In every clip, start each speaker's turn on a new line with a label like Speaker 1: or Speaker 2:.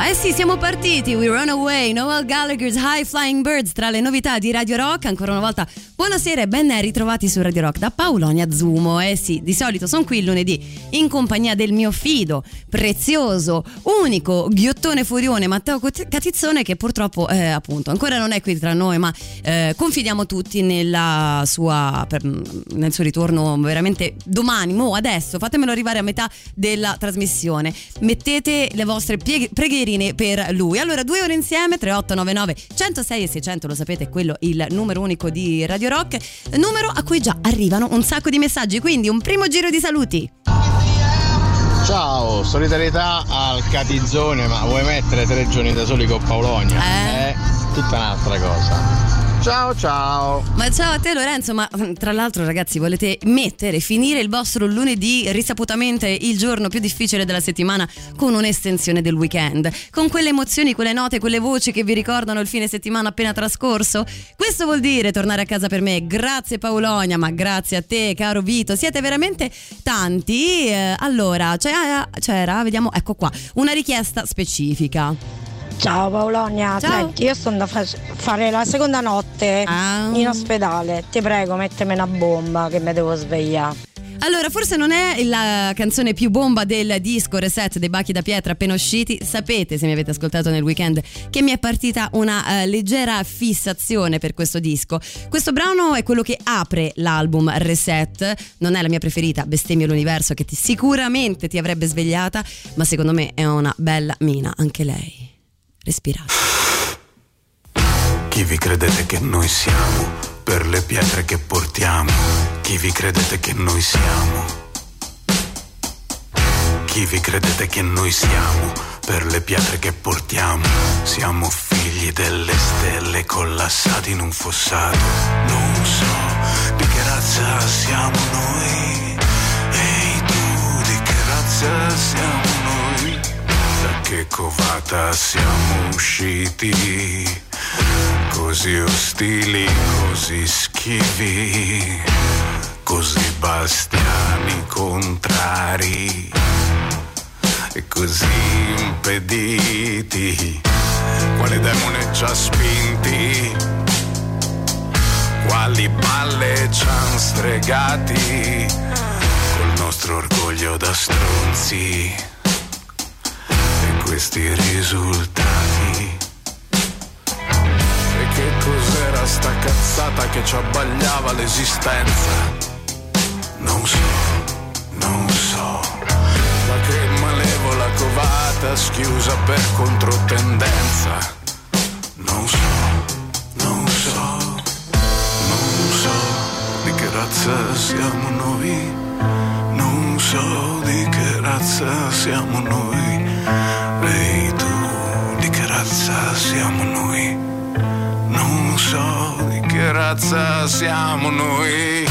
Speaker 1: Eh sì, siamo partiti. We're on our way. Noel Gallagher's High Flying Birds tra le novità di Radio Rock. Ancora una volta, buonasera e ben ritrovati su Radio Rock da Paolonia Zumo. Eh sì, di solito sono qui il lunedì in compagnia del mio fido, prezioso, unico, ghiottone furione Matteo Catizzone che purtroppo, eh, appunto, ancora non è qui tra noi, ma eh, confidiamo tutti sua, per, nel suo ritorno veramente domani, mo adesso, fatemelo arrivare a metà della trasmissione. Mettete le vostre pieghe, pregherine per lui. Allora, due ore insieme, 3899 106 e 600, lo sapete, quello il numero unico di Radio Rock, numero a cui già arrivano un sacco di messaggi, quindi un primo giro di saluti.
Speaker 2: Ciao, solidarietà al Catizzone, ma vuoi mettere tre giorni da soli con Paolonia?
Speaker 1: Eh.
Speaker 2: È tutta un'altra cosa. Ciao ciao.
Speaker 1: Ma ciao a te Lorenzo, ma mm, tra l'altro ragazzi volete mettere, finire il vostro lunedì risaputamente il giorno più difficile della settimana con un'estensione del weekend, con quelle emozioni, quelle note, quelle voci che vi ricordano il fine settimana appena trascorso? Questo vuol dire tornare a casa per me, grazie Paolonia, ma grazie a te caro Vito, siete veramente tanti. Eh, allora, c'era, c'era, vediamo, ecco qua, una richiesta specifica.
Speaker 3: Ciao Paolonia,
Speaker 1: Ciao.
Speaker 3: senti, io sto andando a fa- fare la seconda notte
Speaker 1: Ah.
Speaker 3: in ospedale. Ti prego, mettimi una bomba che mi devo svegliare.
Speaker 1: Allora, forse non è la canzone più bomba del disco Reset dei Bachi da Pietra appena usciti. Sapete, se mi avete ascoltato nel weekend, che mi è partita una eh, leggera fissazione per questo disco. Questo brano è quello che apre l'album Reset. Non è la mia preferita, Bestemmio l'universo, che ti, sicuramente ti avrebbe svegliata, ma secondo me è una bella mina, anche lei. Respirate.
Speaker 4: Chi vi credete che noi siamo per le pietre che portiamo? Chi vi credete che noi siamo? Chi vi credete che noi siamo per le pietre che portiamo? Siamo figli delle stelle collassati in un fossato. Non so di che razza siamo noi. Ehi tu, di che razza siamo noi? Che covata siamo usciti? Così ostili, così schivi, così bastiani contrari e così impediti. Quale demone ci ha spinti? Quali balle ci han stregati? Col nostro orgoglio da stronzi questi risultati. E che cos'era sta cazzata che ci abbagliava l'esistenza? Non so, non so. Ma che malevola covata schiusa per controtendenza? Non so, non so, non so di che razza siamo noi. Non so di che razza siamo noi. Siamo noi? Non so di che razza siamo noi.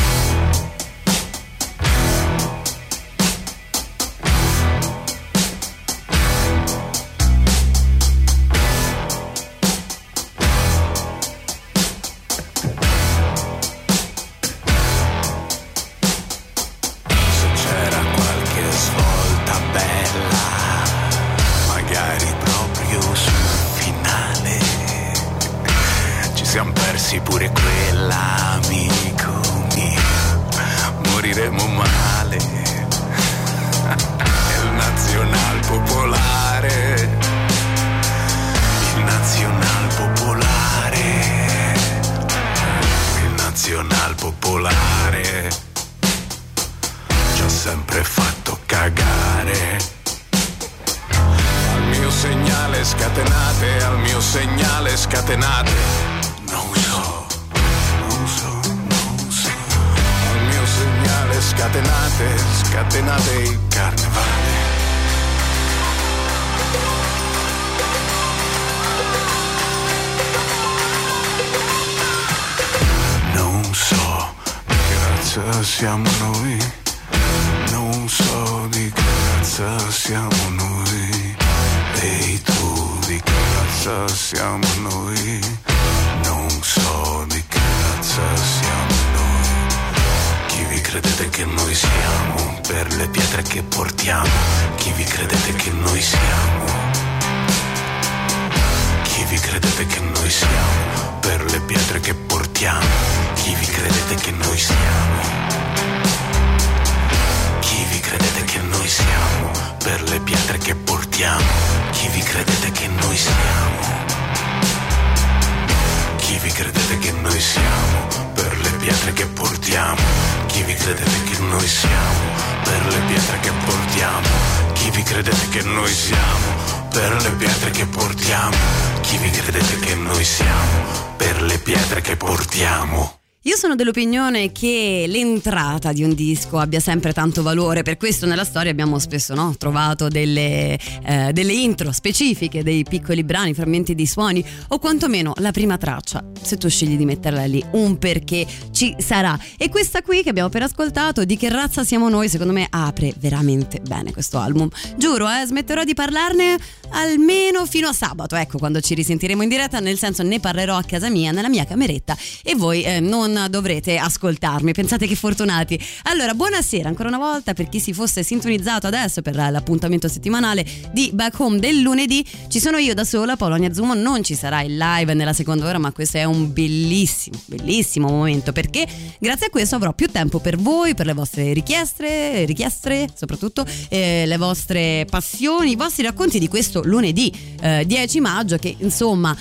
Speaker 1: Dell'opinione che l'entrata di un disco abbia sempre tanto valore, per questo nella storia abbiamo spesso no, trovato delle, eh, delle, intro specifiche, dei piccoli brani, frammenti di suoni o quantomeno la prima traccia, se tu scegli di metterla lì, un perché ci sarà. E questa qui che abbiamo appena ascoltato, di che razza siamo noi, secondo me apre veramente bene questo album. Giuro, eh, smetterò di parlarne almeno fino a sabato, ecco, quando ci risentiremo in diretta, nel senso ne parlerò a casa mia, nella mia cameretta e voi eh, non dovrete ascoltarmi. Pensate che fortunati. Allora, buonasera ancora una volta per chi si fosse sintonizzato adesso per l'appuntamento settimanale di Back Home del lunedì. Ci sono io da sola, Polonia Zumo, non ci sarà il live nella seconda ora, ma questo è un bellissimo, bellissimo momento perché grazie a questo avrò più tempo per voi, per le vostre richieste, richieste soprattutto, eh, le vostre passioni, i vostri racconti di questo lunedì eh, 10 maggio che insomma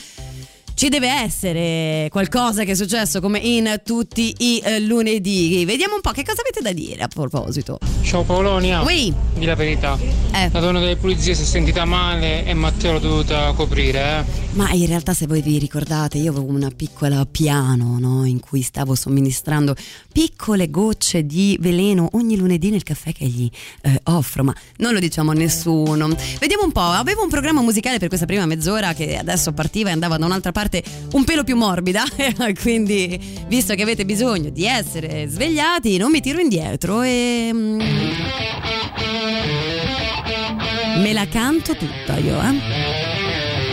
Speaker 1: ci deve essere qualcosa che è successo come in tutti i eh, lunedì. Vediamo un po' che cosa avete da dire a proposito.
Speaker 5: Ciao Polonia.
Speaker 1: Oui.
Speaker 5: Di la verità.
Speaker 1: Eh.
Speaker 5: La donna delle pulizie si è sentita male e Matteo l'ha dovuta coprire, eh.
Speaker 1: Ma in realtà se voi vi ricordate io avevo una piccola piano no? in cui stavo somministrando piccole gocce di veleno ogni lunedì nel caffè che gli eh, offro, ma non lo diciamo a nessuno. Vediamo un po', avevo un programma musicale per questa prima mezz'ora che adesso partiva e andava da un'altra parte parte un pelo più morbida, quindi visto che avete bisogno di essere svegliati, non mi tiro indietro e... Mm, me la canto tutta io, eh.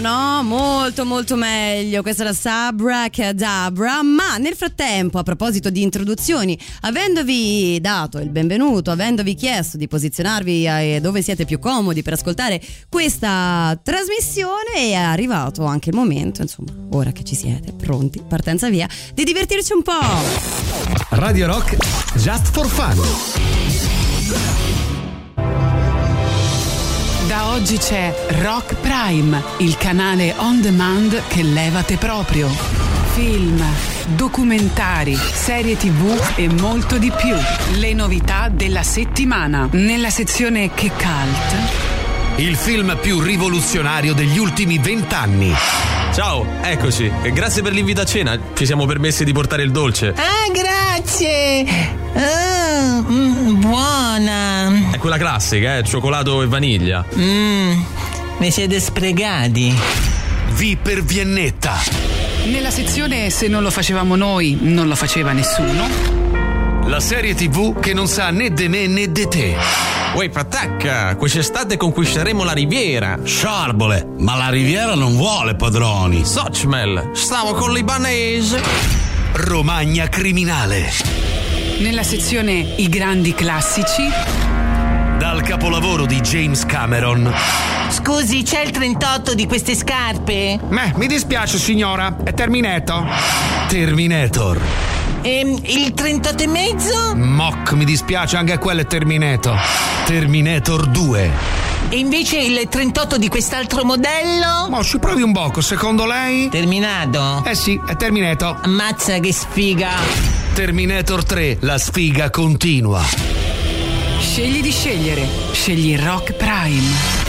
Speaker 1: No? Molto molto meglio. Questa la Sabra Cadabra. Ma nel frattempo, a proposito di introduzioni, avendovi dato il benvenuto, avendovi chiesto di posizionarvi eh, dove siete più comodi per ascoltare questa trasmissione, è arrivato anche il momento, insomma, ora che ci siete pronti, partenza via, di divertirci un po'.
Speaker 6: Radio Rock Just for Fun.
Speaker 7: Da oggi c'è Rock Prime, il canale on demand che levate proprio. Film, documentari, serie tv e molto di più. Le novità della settimana. Nella sezione Che Cult.
Speaker 6: Il film più rivoluzionario degli ultimi vent'anni.
Speaker 8: Ciao, eccoci. E grazie per l'invito a cena. Ci siamo permessi di portare il dolce.
Speaker 9: Ah, grazie. Ah, mm, buona.
Speaker 8: È quella classica, eh? Cioccolato e vaniglia.
Speaker 9: Mmm, mi siete sprecati.
Speaker 6: V per Viennetta.
Speaker 7: Nella sezione Se non lo facevamo noi, non lo faceva nessuno.
Speaker 6: La serie TV che non sa né de me né de te.
Speaker 8: Uè, patacca, quest'estate conquisteremo la Riviera.
Speaker 10: Sciarbole, ma la Riviera non vuole padroni.
Speaker 8: Sochmel, stavo con l'Ibanese.
Speaker 6: Romagna criminale.
Speaker 7: Nella sezione I grandi classici.
Speaker 6: Dal capolavoro di James Cameron.
Speaker 9: Scusi, c'è il 38 di queste scarpe?
Speaker 11: Beh, mi dispiace signora, è terminato.
Speaker 6: Terminator.
Speaker 9: E Ehm, il 38 e mezzo?
Speaker 11: Mock, mi dispiace, anche quello è terminato.
Speaker 6: Terminator 2.
Speaker 9: E invece il 38 di quest'altro modello?
Speaker 11: Ma ci provi un poco, secondo lei?
Speaker 9: Terminato?
Speaker 11: Eh sì, è terminato.
Speaker 9: Ammazza che sfiga.
Speaker 6: Terminator 3. La sfiga continua.
Speaker 7: Scegli di scegliere. Scegli Rock Prime.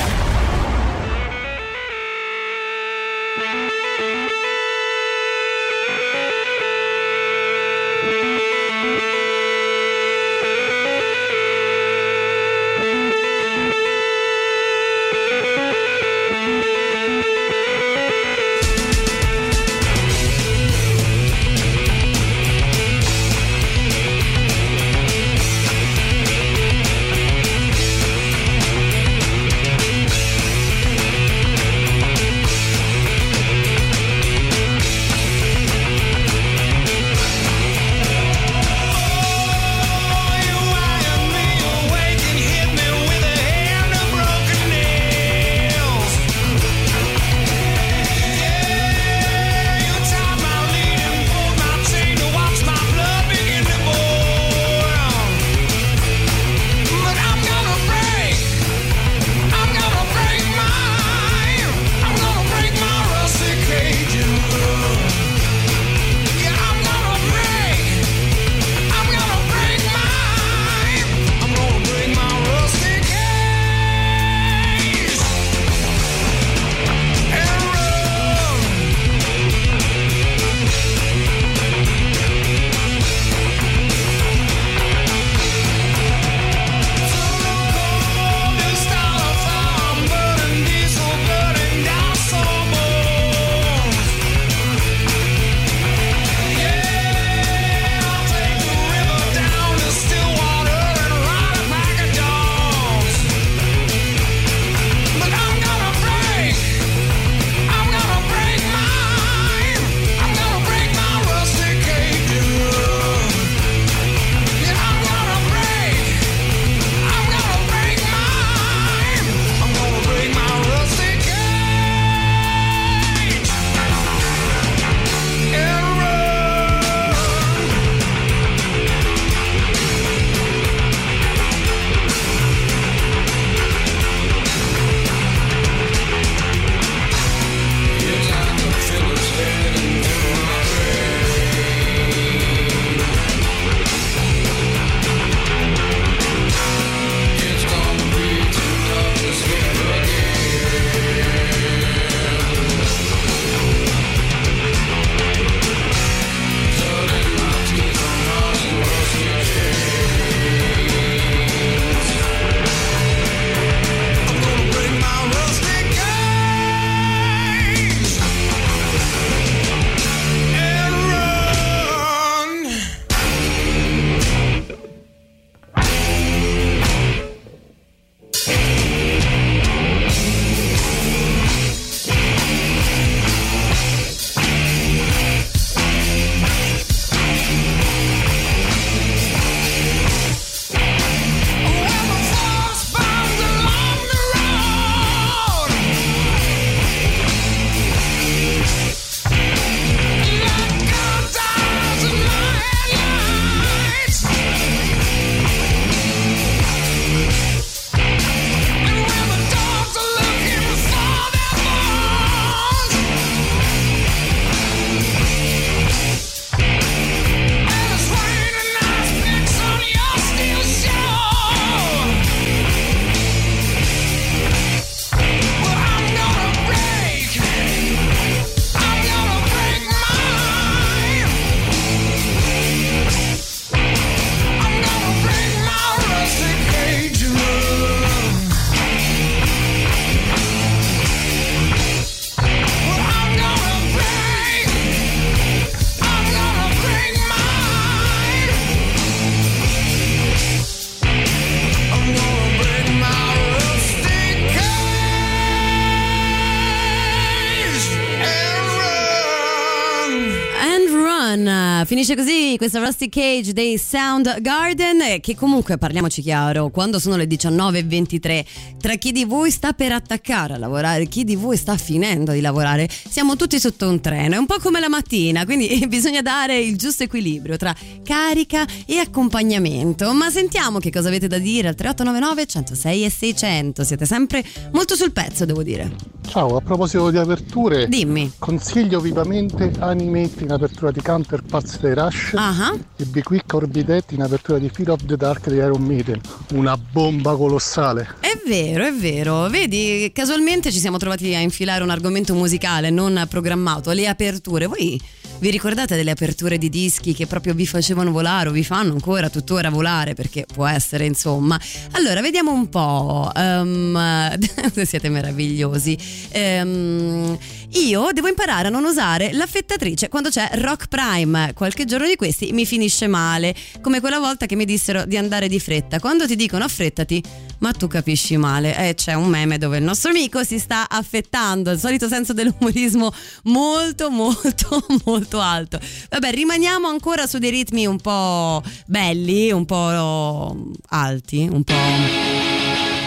Speaker 1: Finisce così questa Rusty Cage dei Soundgarden eh, che comunque parliamoci chiaro, quando sono le 19.23 tra chi di voi sta per attaccare a lavorare, chi di voi sta finendo di lavorare, siamo tutti sotto un treno, è un po' come la mattina, quindi bisogna dare il giusto equilibrio tra carica e accompagnamento. Ma sentiamo che cosa avete da dire al 3899 106 e 600, siete sempre molto sul pezzo, devo dire.
Speaker 12: Ciao, a proposito di aperture,
Speaker 1: Dimmi.
Speaker 12: consiglio vivamente Animate in apertura di Counterparts dei Rush
Speaker 1: Ah,
Speaker 12: e Be Quick or Be Dead in apertura di Fear of the Dark di Iron Maiden. Una bomba colossale.
Speaker 1: È vero, è vero. Vedi, casualmente ci siamo trovati a infilare un argomento musicale non programmato, le aperture. Voi vi ricordate delle aperture di dischi che proprio vi facevano volare o vi fanno ancora tuttora volare? Perché può essere, insomma. Allora, vediamo un po'. Um, siete meravigliosi. Ehm, io devo imparare a non usare l'affettatrice quando c'è Rock Prime. Qualche giorno di questi mi finisce male, come quella volta che mi dissero di andare di fretta. Quando ti dicono affrettati, ma tu capisci male. Eh, c'è un meme dove il nostro amico si sta affettando, il solito senso dell'umorismo molto, molto, molto alto. Vabbè, rimaniamo ancora su dei ritmi un po' belli, un po' alti, un po'.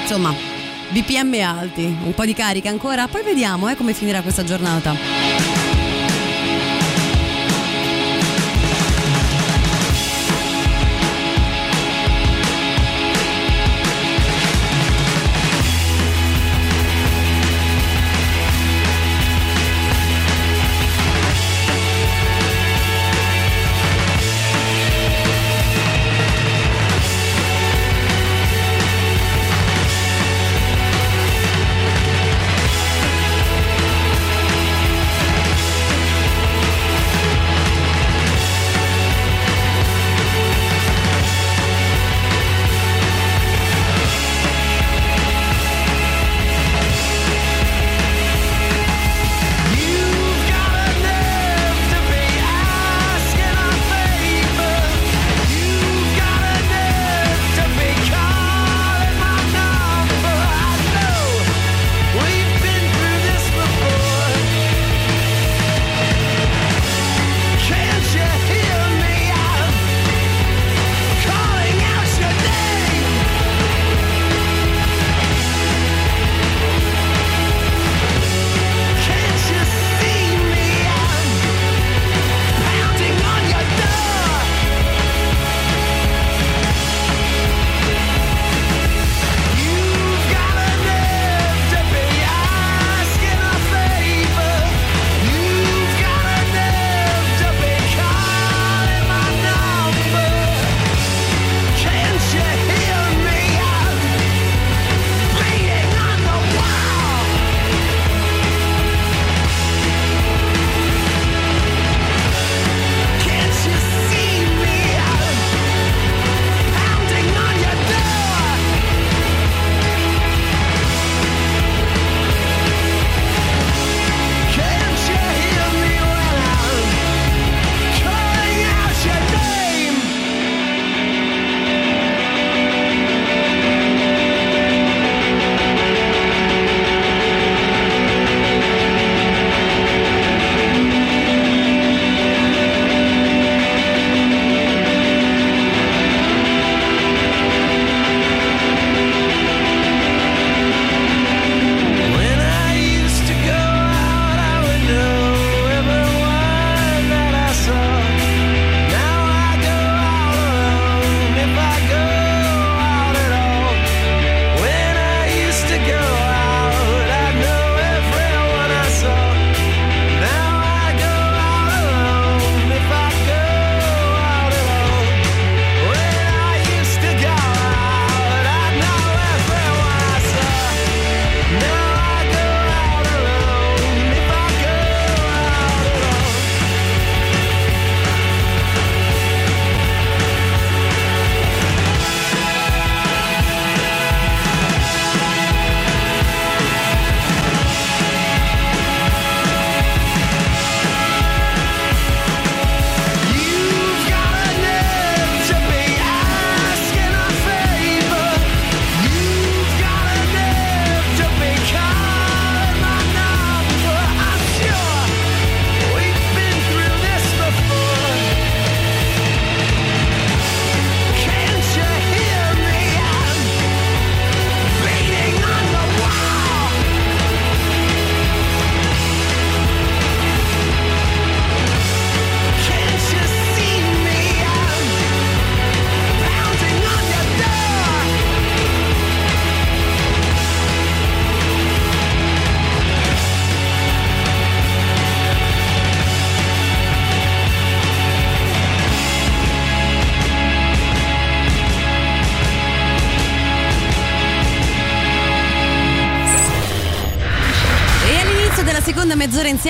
Speaker 1: insomma. BPM alti, un po' di carica ancora, poi vediamo eh, come finirà questa giornata.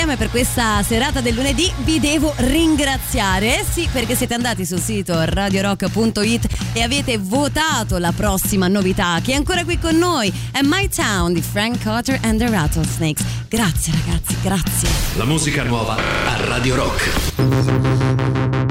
Speaker 1: Insieme per questa serata del lunedì vi devo ringraziare. Sì, perché siete andati sul sito radiorock.it e avete votato la prossima novità che è ancora qui con noi. È My Town di Frank Carter and the Rattlesnakes. Grazie ragazzi, grazie.
Speaker 13: La musica nuova a Radio Rock.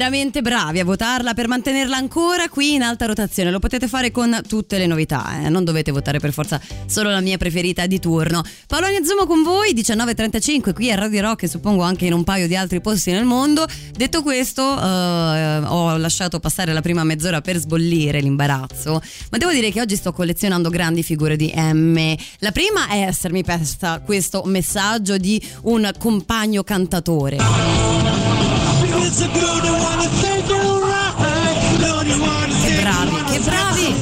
Speaker 1: Veramente bravi a votarla per mantenerla ancora qui in alta rotazione. Lo potete fare con tutte le novità, eh? non dovete votare per forza solo la mia preferita di turno. Paolonia Zumo con voi, 19.35 qui a Radio Rock e suppongo anche in un paio di altri posti nel mondo. Detto questo, eh, ho lasciato passare la prima mezz'ora per sbollire l'imbarazzo, ma devo dire che oggi sto collezionando grandi figure di M. La prima è essermi persa questo messaggio di un compagno cantatore. Che bravi, che bravi!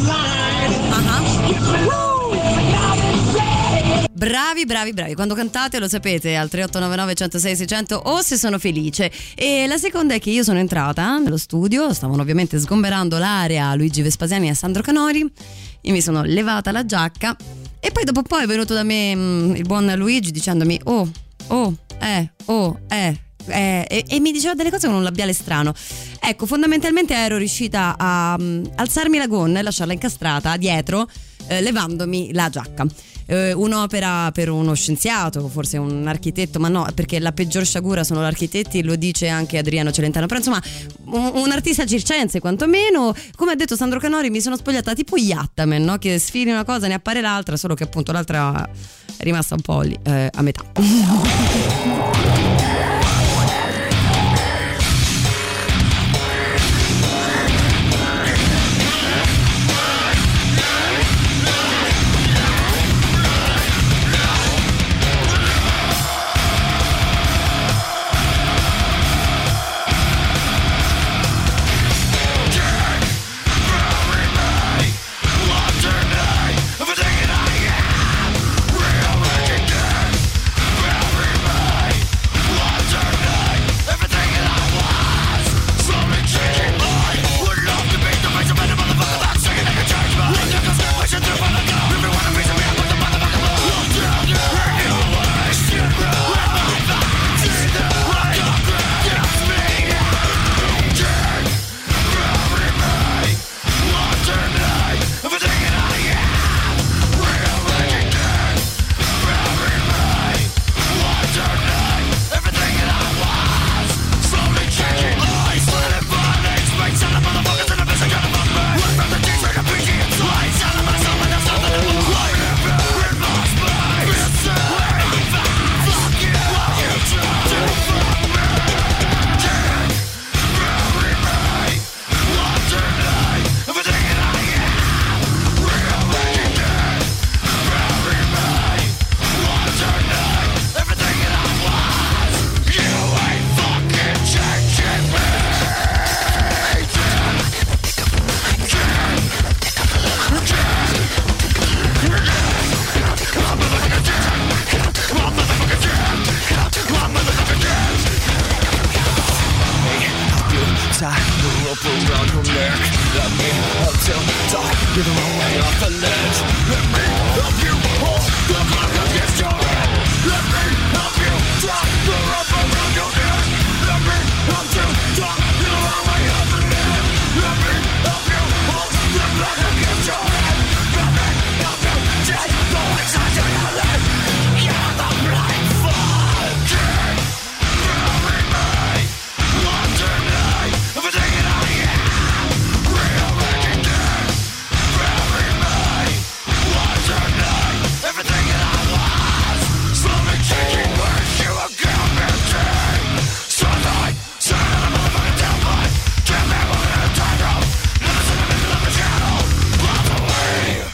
Speaker 1: Bravi, bravi, bravi. Quando cantate lo sapete al 3899 106 600 o se sono felice. E la seconda è che io sono entrata nello studio, stavano ovviamente sgomberando l'area Luigi Vespasiani e Sandro Canori. Io mi sono levata la giacca e poi dopo un po' è venuto da me mm, il buon Luigi dicendomi "Oh, oh, eh, oh, eh" eh, e, e mi diceva delle cose con un labiale strano. Ecco, fondamentalmente ero riuscita a mm, alzarmi la gonna e lasciarla incastrata dietro, eh, levandomi la giacca. Eh, un'opera per uno scienziato, forse un architetto, ma no, perché la peggior sciagura sono gli architetti, lo dice anche Adriano Celentano. Però insomma, un, un artista circense quantomeno. Come ha detto Sandro Canori, mi sono spogliata tipo Yattaman, no? che sfili una cosa, ne appare l'altra, solo che appunto l'altra è rimasta un po' lì, eh, a metà.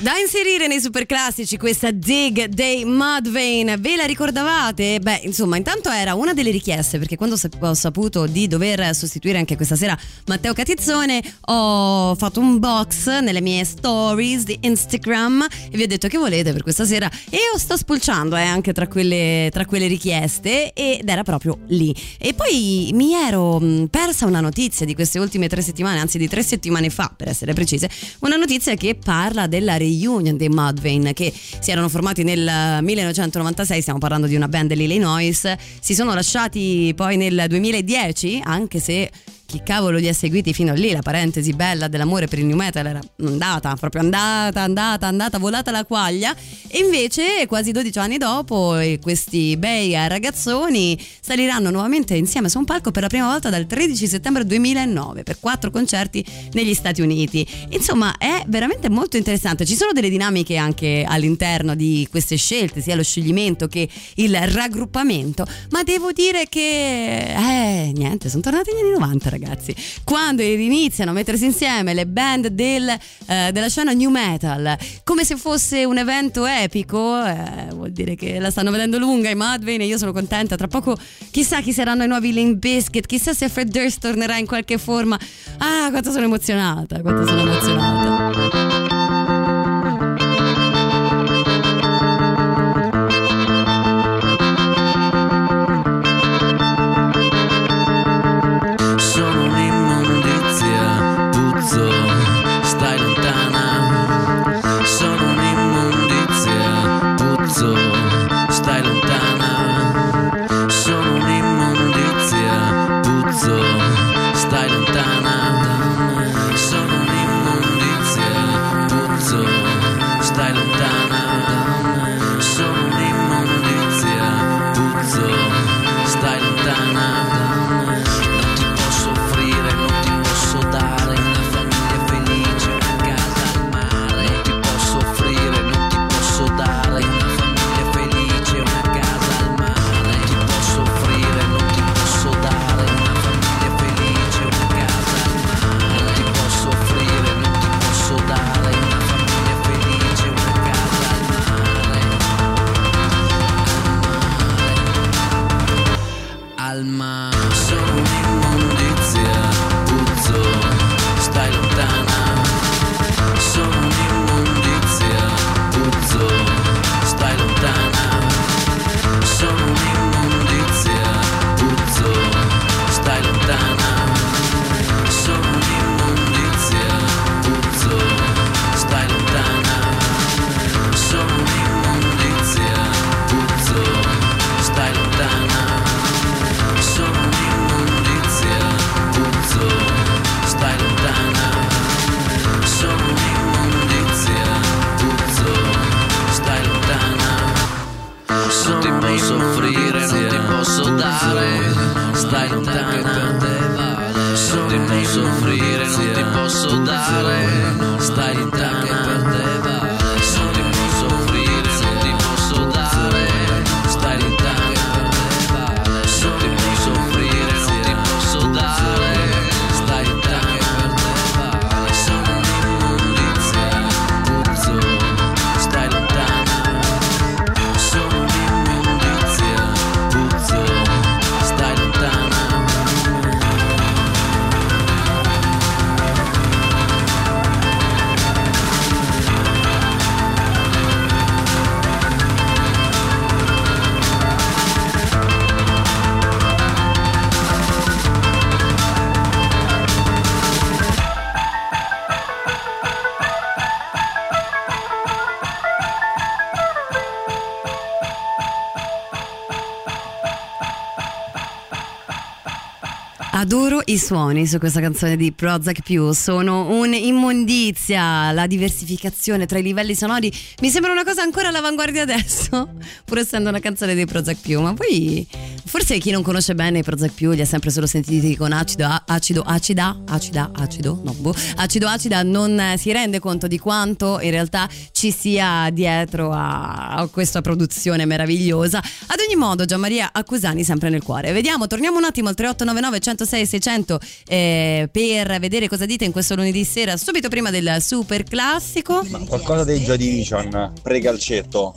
Speaker 14: Da inserire nei super classici questa Dig dei Mudvayne, ve la ricordavate? Beh, insomma, intanto era una delle richieste perché quando ho saputo di dover sostituire anche questa sera Matteo Catizzone, ho fatto un box nelle mie stories di Instagram e vi ho detto che volete per questa sera e io sto spulciando eh, anche tra quelle, tra quelle richieste ed era proprio lì. E poi mi ero persa una notizia di queste ultime tre settimane, anzi di tre settimane fa per essere precise, una notizia che parla della reunion dei Mudvayne che si erano formati nel 1996, stiamo parlando di una band dell'Illinois, si sono lasciati poi nel 2010, anche se chi cavolo li ha seguiti fino lì, la parentesi bella dell'amore per il new metal era andata, proprio andata, andata, andata, volata la quaglia e invece quasi 12 anni dopo eh, questi bei ragazzoni saliranno nuovamente insieme su un palco per la prima volta dal 13 settembre 2009 per quattro concerti negli Stati Uniti. Insomma è veramente molto interessante, ci sono delle dinamiche anche all'interno di queste scelte, sia lo scioglimento che il raggruppamento, ma devo dire che eh niente, sono tornati negli anni 90 ragazzi, quando iniziano a mettersi insieme le band del, eh, della scena new metal come se fosse un evento epico, eh, vuol dire che la stanno vedendo lunga i Mudvayne e io sono contenta, tra poco chissà chi saranno i nuovi Limp Bizkit, chissà se Fred Durst tornerà in qualche forma, ah quanto sono emozionata, quanto sono emozionata.
Speaker 1: I suoni su questa canzone di Prozac Più, sono un'immondizia, la diversificazione tra i livelli sonori. Mi sembra una cosa ancora all'avanguardia adesso, pur essendo una canzone di Prozac Più, ma poi forse chi non conosce bene i Prozac Più li ha sempre solo sentiti con acido, acido, acida, acida, acido, no, boh, acido, acida, non eh, si rende conto di quanto in realtà ci sia dietro a, a questa produzione meravigliosa. Ad ogni modo, Gianmaria Accusani sempre nel cuore. Vediamo, torniamo un attimo al 3899 106 600 eh, per vedere cosa dite in questo lunedì sera, subito prima del super classico.
Speaker 15: Qualcosa dei Joy Division, pre-calcetto.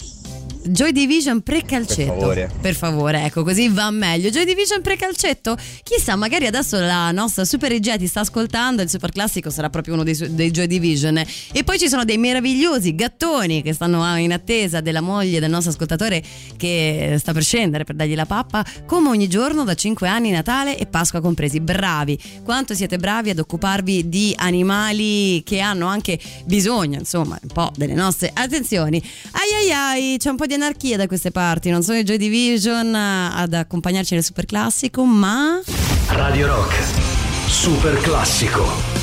Speaker 1: Joy Division pre-calcetto.
Speaker 15: Per favore.
Speaker 1: Per favore, ecco, così va meglio. Joy Division pre-calcetto? Chissà, magari adesso la nostra super regia ti sta ascoltando, il super classico sarà proprio uno dei, su- dei Joy Division. E poi ci sono dei meravigliosi gattoni che stanno in attesa della moglie del nostro ascoltatore che sta per scendere per dargli la pappa, come ogni giorno da 5 anni Natale e Pasqua compresi. Bravi! Quanto siete bravi ad occuparvi di animali che hanno anche bisogno, insomma, un po' delle nostre attenzioni. Ai ai ai, c'è un po' di anarchia da queste parti, non sono i Joy Division ad accompagnarci nel super classico, ma
Speaker 6: Radio Rock, super classico.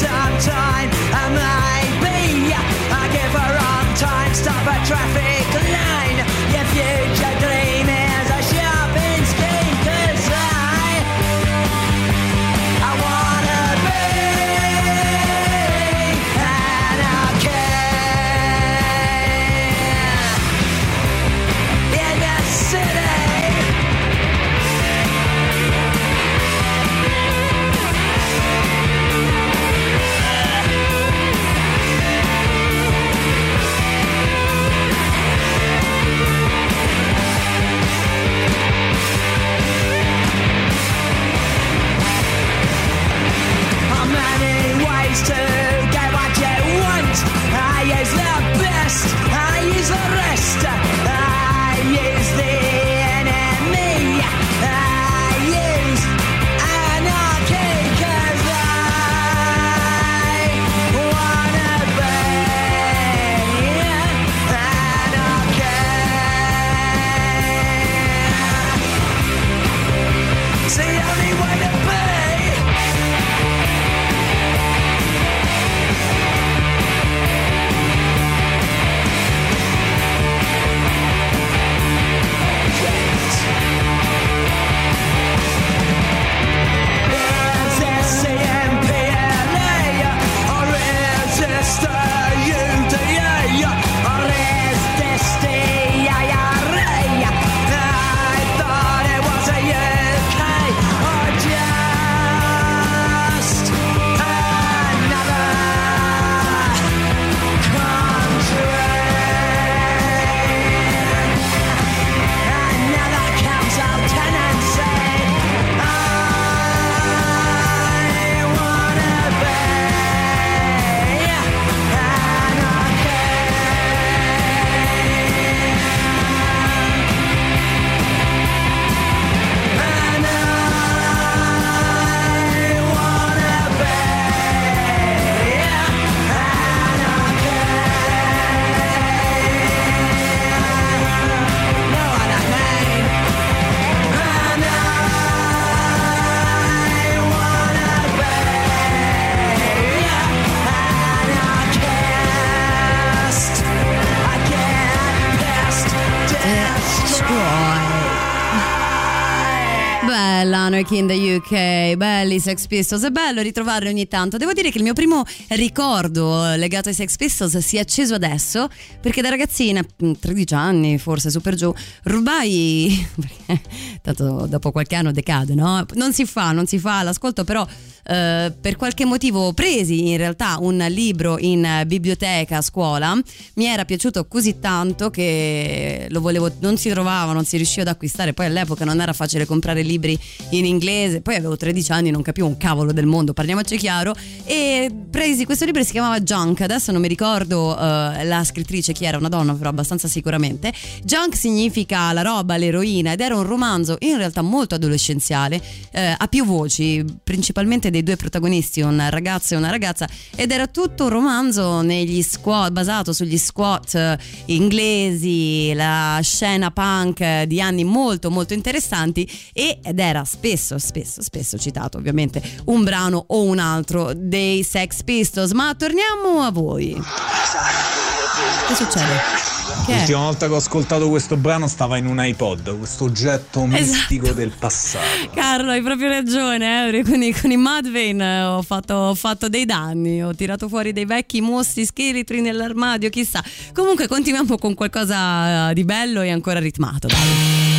Speaker 16: Is coming sometime. And maybe I give her on time, stop a traffic Anarchy in the UK,
Speaker 1: belli Sex Pistols, è bello ritrovarli ogni tanto. Devo dire che il mio primo ricordo legato ai Sex Pistols si è acceso adesso perché da ragazzina, 13 anni forse, super giù, rubai, tanto dopo qualche anno decade, no? Non si fa, non si fa l'ascolto, però eh, per qualche motivo presi in realtà un libro in biblioteca a scuola, mi era piaciuto così tanto che lo volevo, non si trovava, non si riusciva ad acquistare, poi all'epoca non era facile comprare libri in inglese, poi avevo 13 anni, non capivo un cavolo del mondo, parliamoci chiaro, e presi questo libro si chiamava Junk, adesso non mi ricordo uh, la scrittrice chi era, una donna però abbastanza sicuramente. Junk significa la roba, l'eroina ed era un romanzo in realtà molto adolescenziale, eh, a più voci, principalmente dei due protagonisti, un ragazzo e una ragazza, ed era tutto un romanzo squat, basato sugli squat eh, inglesi, la scena punk di anni molto molto interessanti ed era spesso, spesso, spesso citato ovviamente un brano o un altro dei Sex Pistols. Ma torniamo a voi. Che succede? Che è?
Speaker 17: L'ultima volta che ho ascoltato questo brano stava in un iPod, questo oggetto mistico
Speaker 1: Esatto.
Speaker 17: del passato.
Speaker 1: Carlo, hai proprio ragione, eh, con, i, con i Mudvayne eh, ho fatto, ho fatto dei danni, ho tirato fuori dei vecchi mostri scheletri nell'armadio, chissà. Comunque continuiamo con qualcosa eh, di bello e ancora ritmato. Dai.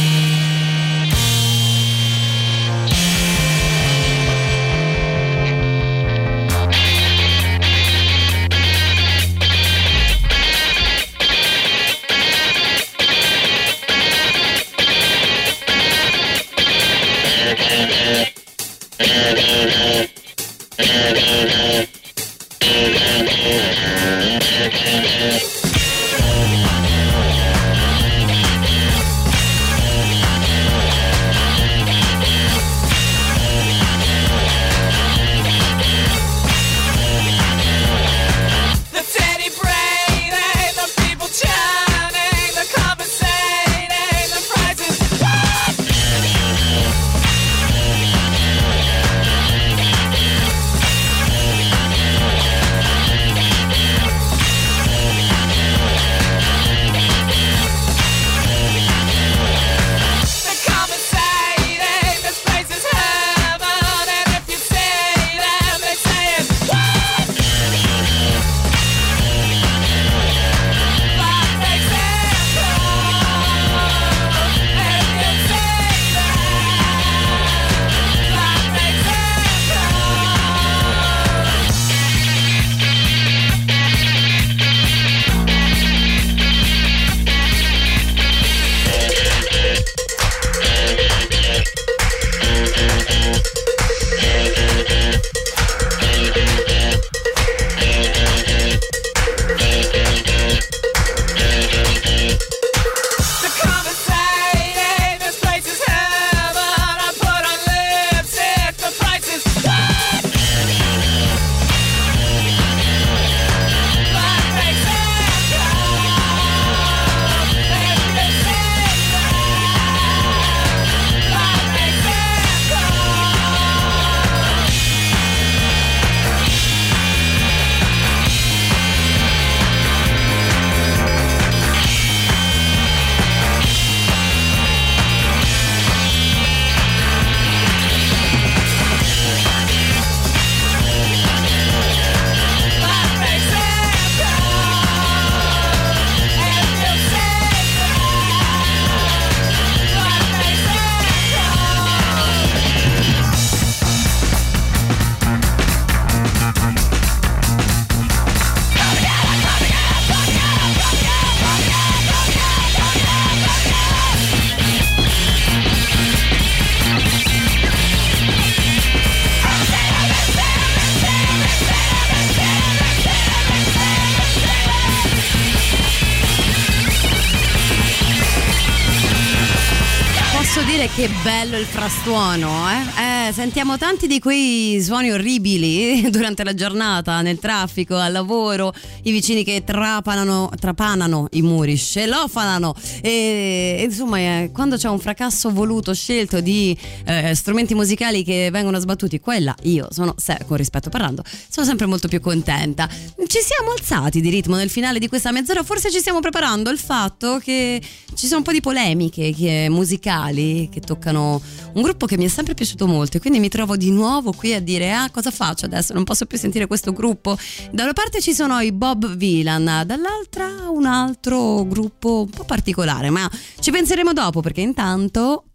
Speaker 1: Bello il frastuono, eh? Sentiamo tanti di quei suoni orribili durante la giornata, nel traffico, al lavoro, i vicini che trapanano, trapanano i muri, scelofanano. E, insomma, eh, quando c'è un fracasso voluto, scelto di eh, strumenti musicali che vengono sbattuti qua là, io sono, se- con rispetto parlando, sono sempre molto più contenta. Ci siamo alzati di ritmo nel finale di questa mezz'ora, forse ci stiamo preparando al fatto che ci sono un po' di polemiche che- musicali che toccano un gruppo che mi è sempre piaciuto molto e quindi mi trovo di nuovo qui a dire ah cosa faccio adesso? Non posso più sentire questo gruppo. Da una parte ci sono i Bob Vilan dall'altra un altro gruppo un po' particolare ma ci penseremo dopo perché intanto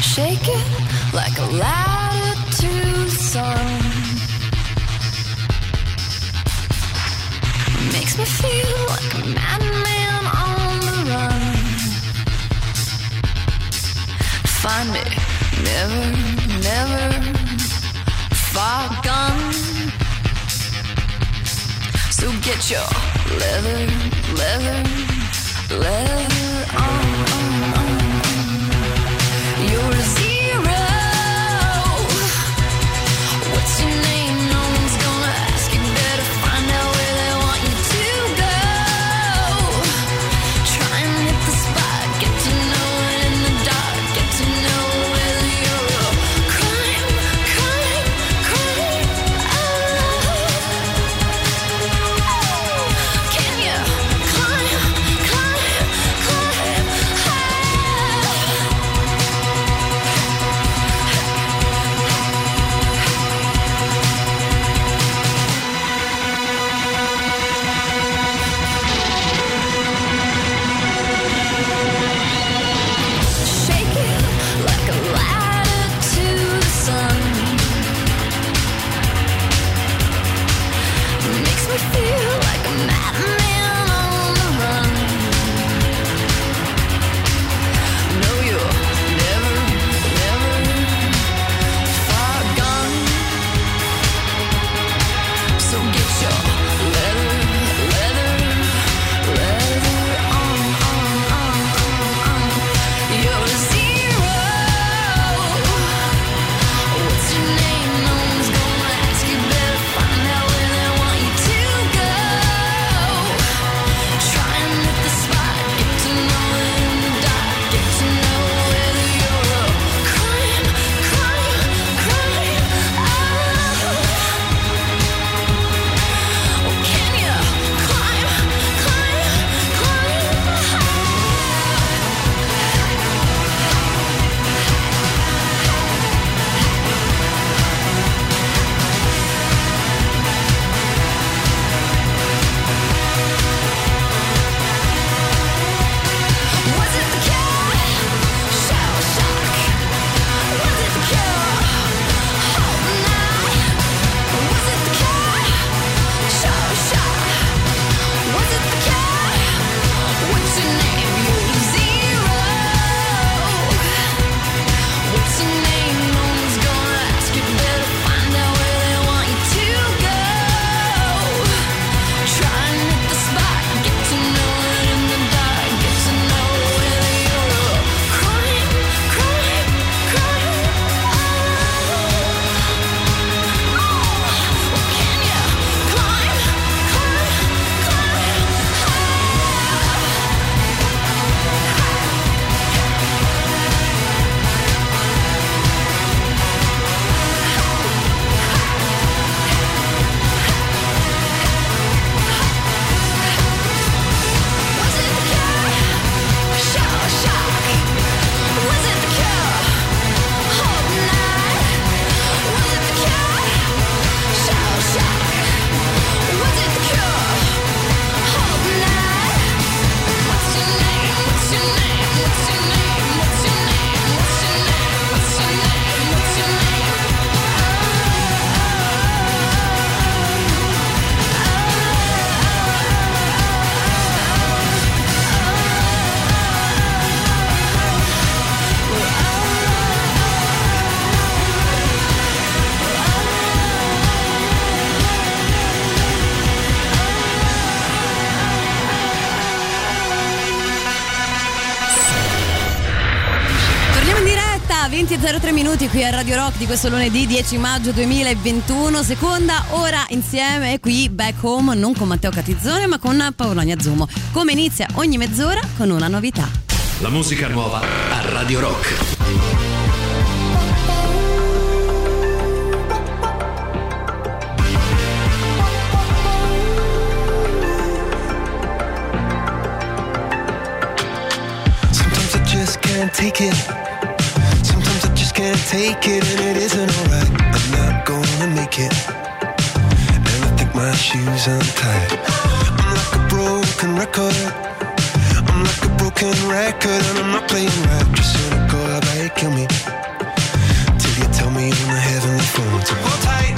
Speaker 18: Shake it like a latitude me feel like a madman on the run. Find me, never, never far gone. So get your leather, leather, leather
Speaker 1: qui a Radio Rock di questo lunedì 10 maggio 2021, seconda ora insieme qui back home, non con Matteo Catizzone ma con Paolonia Zumo. Come inizia ogni mezz'ora con una novità.
Speaker 13: La musica nuova a Radio Rock.
Speaker 19: Sometimes I just can't take it. Take it, and it isn't alright. I'm not gonna make it. And I think my shoes untied. I'm like a broken record. I'm like a broken record, and I'm not playing right. Just cynical, about you kill me? Till you tell me on the heavenly phone to hold tight.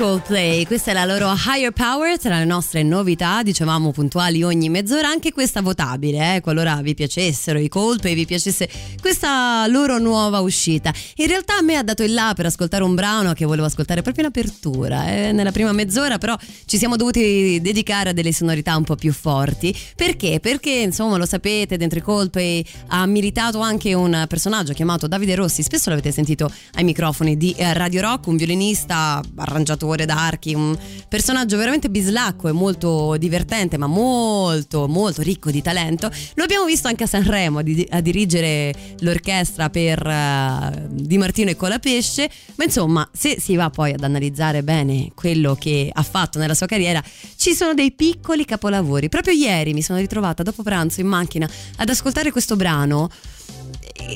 Speaker 1: Coldplay, questa è la loro Higher Power, tra le nostre novità, dicevamo puntuali ogni mezz'ora, anche questa votabile, eh, qualora vi piacessero i Coldplay, vi piacesse questa loro nuova uscita. In realtà a me ha dato il là per ascoltare un brano che volevo ascoltare proprio in apertura, eh, nella prima mezz'ora, però ci siamo dovuti dedicare a delle sonorità un po' più forti. Perché? Perché, insomma, lo sapete, dentro i Coldplay ha militato anche un personaggio chiamato Davide Rossi, spesso l'avete sentito ai microfoni di eh, Radio Rock, un violinista arrangiatore d'archi, un personaggio veramente bislacco e molto divertente, ma molto, molto ricco di talento. Lo abbiamo visto anche a Sanremo a, di- a dirigere l'orchestra per eh, Di Martino e Colapesce. Ma insomma, se si va poi ad analizzare bene quello che ha fatto nella sua carriera, ci sono dei piccoli capolavori. Proprio ieri mi sono ritrovata dopo pranzo in macchina ad ascoltare questo brano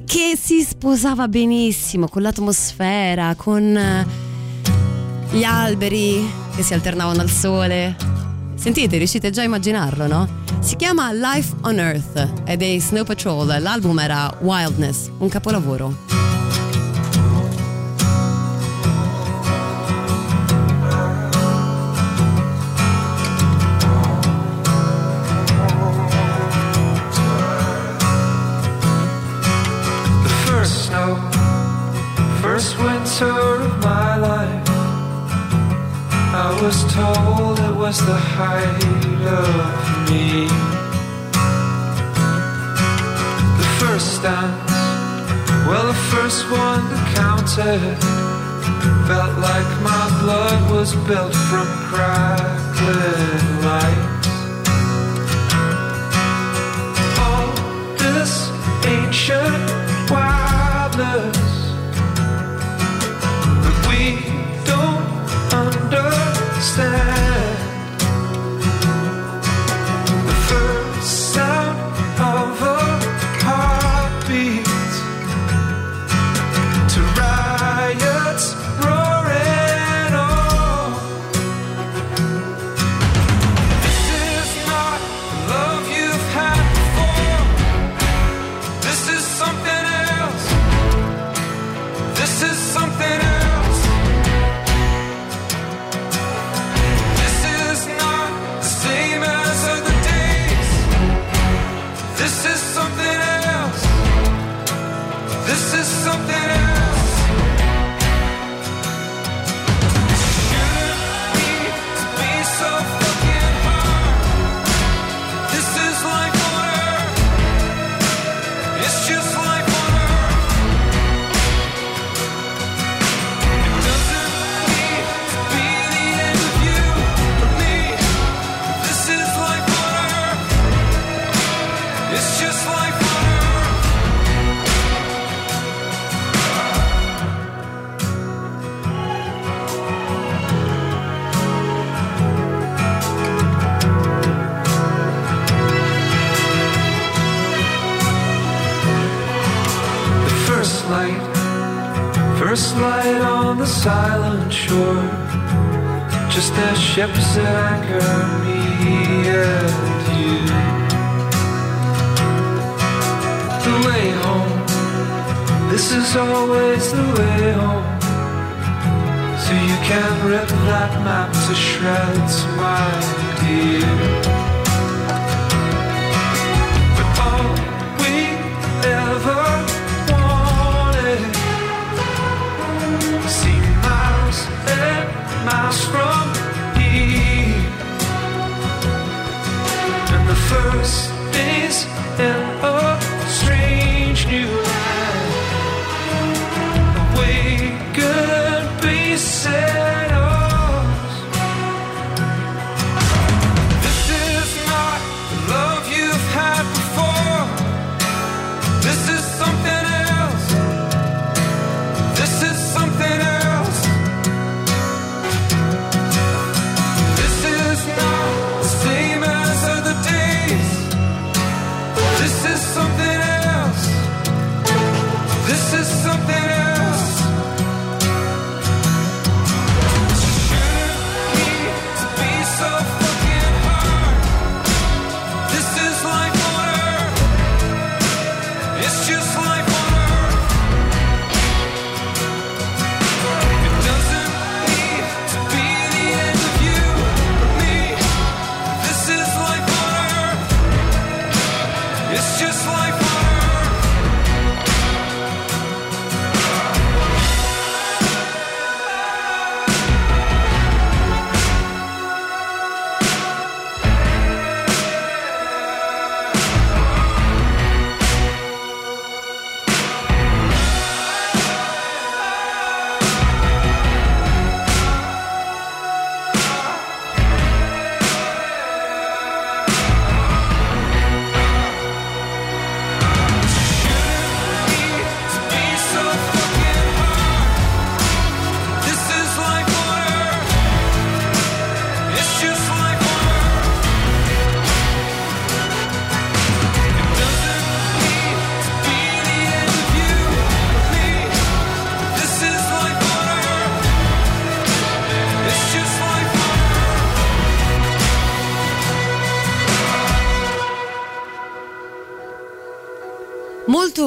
Speaker 1: che si sposava benissimo con l'atmosfera, con eh, gli alberi che si alternavano al sole. Sentite, riuscite già a immaginarlo, no? Si chiama Life on Earth ed è Snow Patrol, l'album era Wildness, un capolavoro.
Speaker 18: The first snow, first winter of my life I was
Speaker 13: told it was the height of me. The first dance, well, the first one that counted, felt like my blood was built from crackling lights. All this ancient wildness but we don't understand understand. silent shore. Just as ships at anchor me and you. The way home. This is always the way home. So you can rip that map to shreds, my dear. miles from here, and the first days in.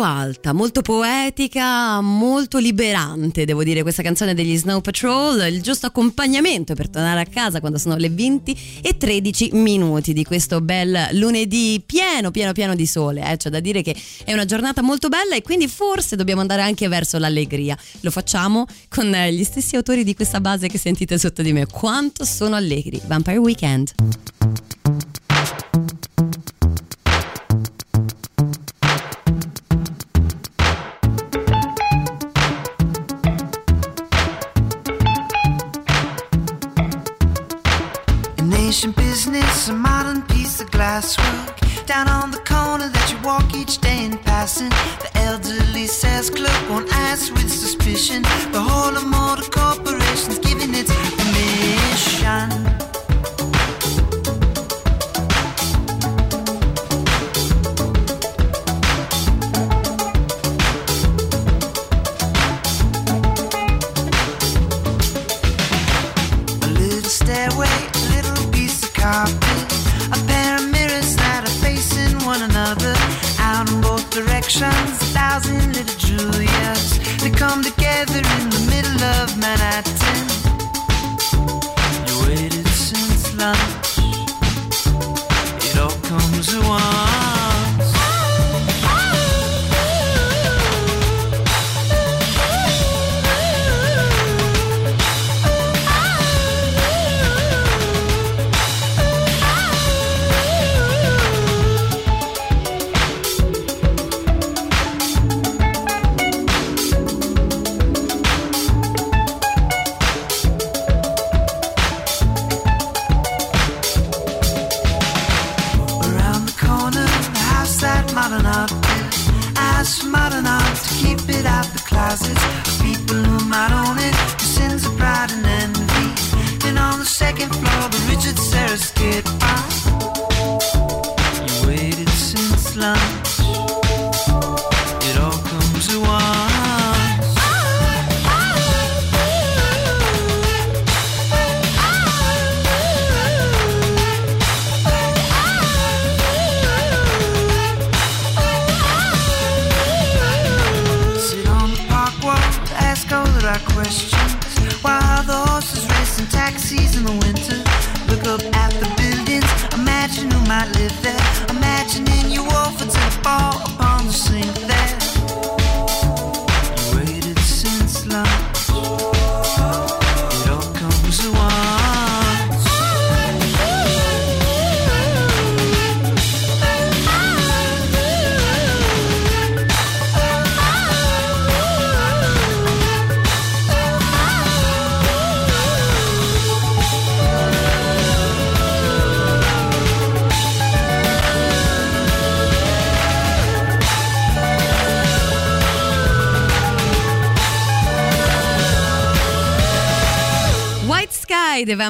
Speaker 1: Alta, molto poetica, molto liberante, devo dire, questa canzone degli Snow Patrol, il giusto accompagnamento per tornare a casa quando sono le 20 e 13 minuti di questo bel lunedì pieno, pieno, pieno di sole. Eh? C'è da dire che è una giornata molto bella e quindi forse dobbiamo andare anche verso l'allegria. Lo facciamo con gli stessi autori di questa base che sentite sotto di me. Quanto sono allegri. Vampire Weekend.
Speaker 20: Down on the corner that you walk each day in passing. The elderly sales clerk won't ask with suspicion. The whole of motor corporation's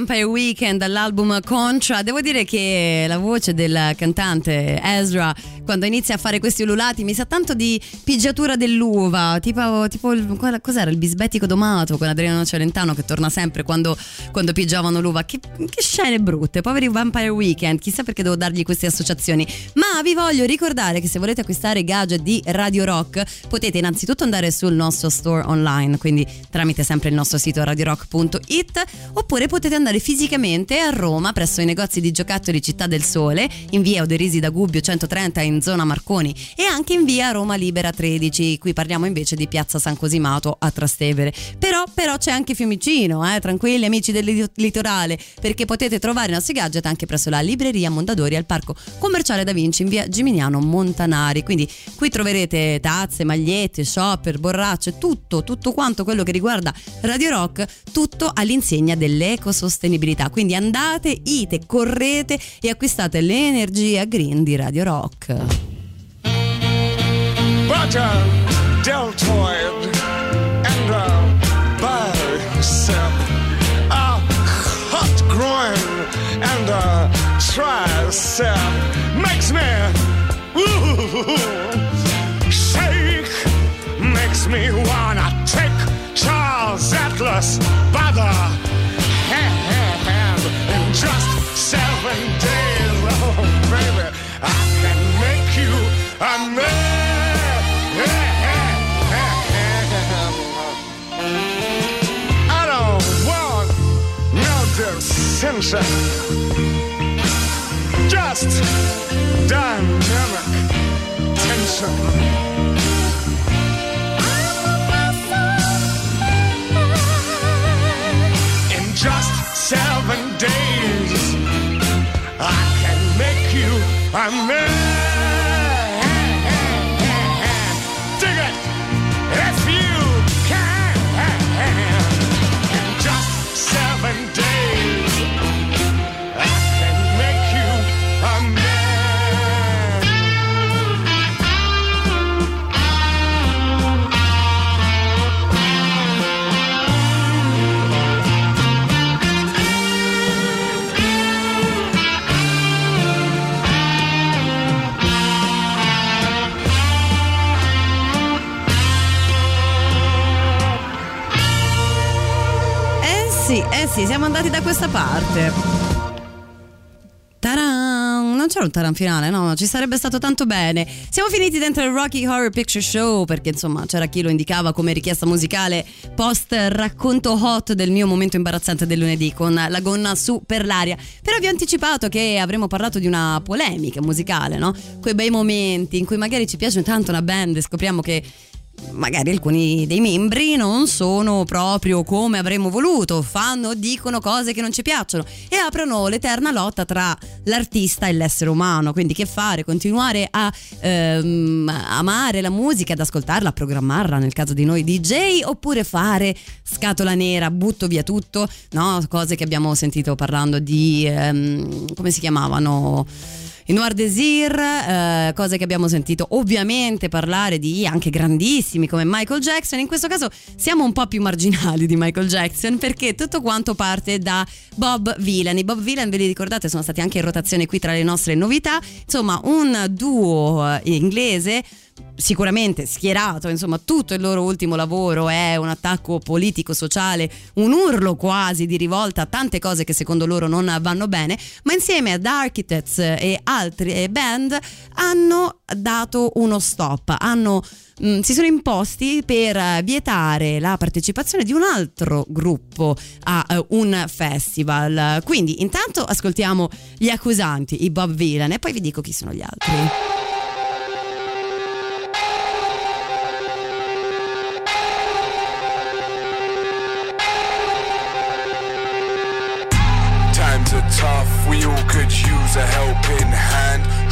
Speaker 1: Vampire Weekend dall'album Contra. Devo dire che la voce del cantante Ezra quando inizia a fare questi ululati mi sa tanto di pigiatura dell'uva, tipo, tipo il- cos'era il bisbetico domato con Adriano Celentano che torna sempre quando, quando pigiavano l'uva. Che, che scene brutte, poveri Vampire Weekend, chissà perché devo dargli queste associazioni. Ma vi voglio ricordare che se volete acquistare gadget di Radio Rock potete innanzitutto andare sul nostro store online, quindi tramite sempre il nostro sito radiorock.it oppure potete andare fisicamente a Roma presso i negozi di giocattoli Città del Sole in via Oderisi da Gubbio 130 in zona Marconi e anche in via Roma Libera 13 qui parliamo invece di piazza San Cosimato a Trastevere. Però, però c'è anche Fiumicino eh, tranquilli amici del li- litorale perché potete trovare i nostri gadget anche presso la libreria Mondadori al parco commerciale Da Vinci in via Gimignano Montanari. Quindi qui troverete tazze, magliette, shopper, borracce tutto, tutto quanto quello che riguarda Radio Rock tutto all'insegna dell'ecosostenibilità. Quindi andate, ite, correte e acquistate l'energia green di Radio Rock
Speaker 21: Roger, deltoid, and uh, a bicep, a hot groin, and a tricep makes me ooh, shake, makes me wanna take Charles Atlas by the hand in just seven days. Oh, baby, I can make you a man. Tension. Just dynamic tension. In just seven days, I can make you a man.
Speaker 1: Sì, siamo andati da questa parte. Taran! Non c'era un taran finale, no? Ci sarebbe stato tanto bene. Siamo finiti dentro il Rocky Horror Picture Show perché insomma c'era chi lo indicava come richiesta musicale post racconto hot del mio momento imbarazzante del lunedì con la gonna su per l'aria. Però vi ho anticipato che avremmo parlato di una polemica musicale, no? Quei bei momenti in cui magari ci piace tanto una band e scopriamo che magari alcuni dei membri non sono proprio come avremmo voluto, fanno o dicono cose che non ci piacciono e aprono l'eterna lotta tra l'artista e l'essere umano. Quindi che fare? Continuare a ehm, amare la musica, ad ascoltarla, a programmarla nel caso di noi DJ oppure fare scatola nera, butto via tutto, no? Cose che abbiamo sentito parlando di ehm, come si chiamavano? I Noir Desir, eh, cose che abbiamo sentito ovviamente parlare di anche grandissimi come Michael Jackson. In questo caso siamo un po' più marginali di Michael Jackson perché tutto quanto parte da Bob Villan. I Bob Villan, ve li ricordate, sono stati anche in rotazione qui tra le nostre novità. Insomma, un duo eh, inglese sicuramente schierato, insomma tutto il loro ultimo lavoro è un attacco politico, sociale, un urlo quasi di rivolta a tante cose che secondo loro non vanno bene, ma insieme ad Architects e altre band hanno dato uno stop, hanno mm, si sono imposti per vietare la partecipazione di un altro gruppo a eh, un festival. Quindi intanto ascoltiamo gli accusanti, i Bob Villan e poi vi dico chi sono gli altri.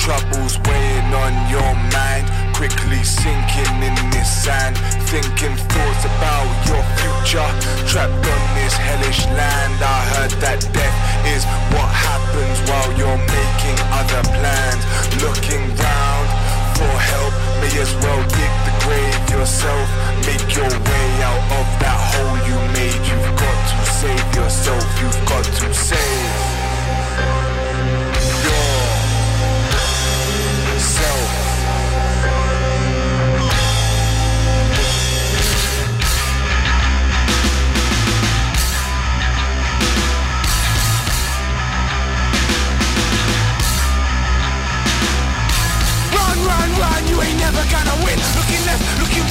Speaker 21: Troubles weighing on your mind, quickly sinking in this sand. Thinking thoughts about your future, trapped on this hellish land. I heard that death is what happens while you're making other plans. Looking round for help, may as well dig the grave yourself. Make your way out of that hole you made. You've got to save yourself, you've got to save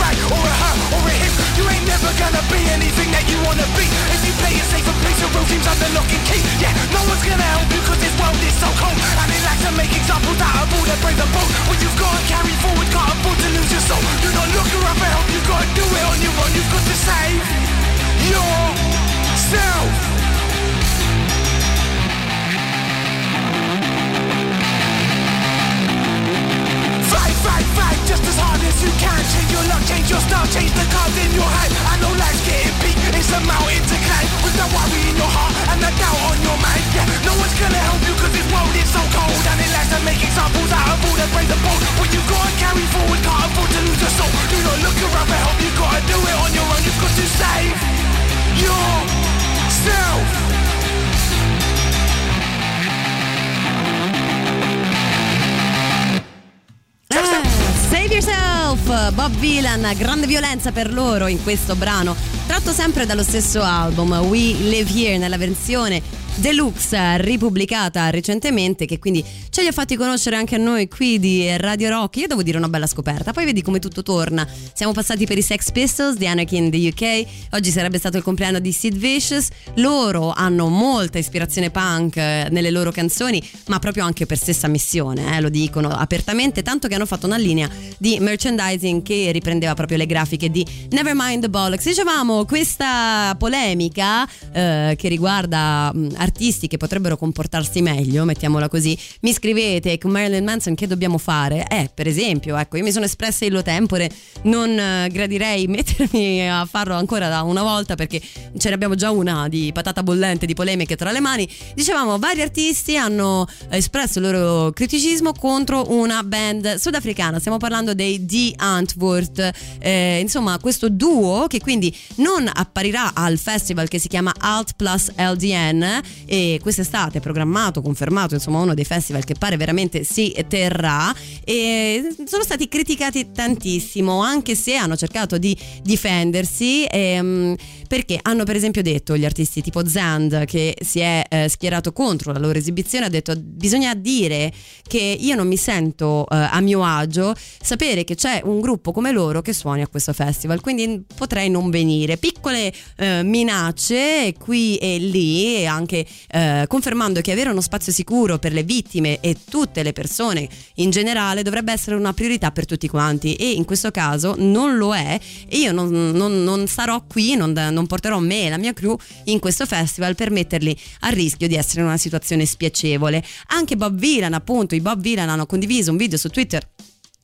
Speaker 21: right, or a her, or a him. You ain't never gonna be anything that you wanna be. If you play it safe and place your real dreams under lock and key. Yeah, no one's gonna help you cause this world is so cold. And it likes to make examples out of all the brave and bold. What you've got to carry forward, can't afford to lose your soul. Do not look around for help, you've got to do it on your own. You've got to save yourself. Fight, fight, just as hard as you can. Change your luck, change your style, change the cards in your hand. I know life's getting big, it's a mountain to climb. With the worry in your heart and the doubt on your mind. Yeah, no one's gonna help you cause this world is so cold. And it likes to make examples out of all that brave the bold What you gotta carry forward, can't afford to lose your soul. Do not look around for help, you gotta do it on your own. You've got to save yourself
Speaker 1: Eh, Save Yourself, Bob Villan, grande violenza per loro in questo brano, tratto sempre dallo stesso album We Live Here nella versione Deluxe, ripubblicata recentemente, che quindi ce li ha fatti conoscere anche a noi qui di Radio Rock. Io devo dire una bella scoperta, poi vedi come tutto torna. Siamo passati per i Sex Pistols di Anarchy in the UK, oggi sarebbe stato il compleanno di Sid Vicious. Loro hanno molta ispirazione punk eh, nelle loro canzoni, ma proprio anche per stessa missione, eh, lo dicono apertamente, tanto che hanno fatto una linea di merchandising che riprendeva proprio le grafiche di Nevermind the Bollocks. Dicevamo questa polemica eh, che riguarda artisti che potrebbero comportarsi meglio, mettiamola così. Mi scrivete con Marilyn Manson che dobbiamo fare? Eh, per esempio, ecco, io mi sono espressa illo tempore, non eh, gradirei mettermi a farlo ancora da una volta perché ce ne abbiamo già una di patata bollente, di polemiche tra le mani. Dicevamo, vari artisti hanno espresso il loro criticismo contro una band sudafricana, stiamo parlando dei The Antwoord, eh, insomma questo duo che quindi non apparirà al festival che si chiama Alt Plus LDN e quest'estate è programmato, confermato, insomma uno dei festival che pare veramente si terrà. E sono stati criticati tantissimo anche se hanno cercato di difendersi ehm, perché hanno per esempio detto gli artisti tipo Zand che si è eh, schierato contro la loro esibizione ha detto bisogna dire che io non mi sento eh, a mio agio sapere che c'è un gruppo come loro che suoni a questo festival quindi potrei non venire. Piccole eh, minacce qui e lì e anche eh, confermando che avere uno spazio sicuro per le vittime e tutte le persone in generale dovrebbe essere una priorità per tutti quanti e in questo caso non lo è e io non, non- non sarò qui, non, non porterò me e la mia crew in questo festival per metterli a rischio di essere in una situazione spiacevole. Anche Bob Dylan, appunto, i Bob Dylan hanno condiviso un video su Twitter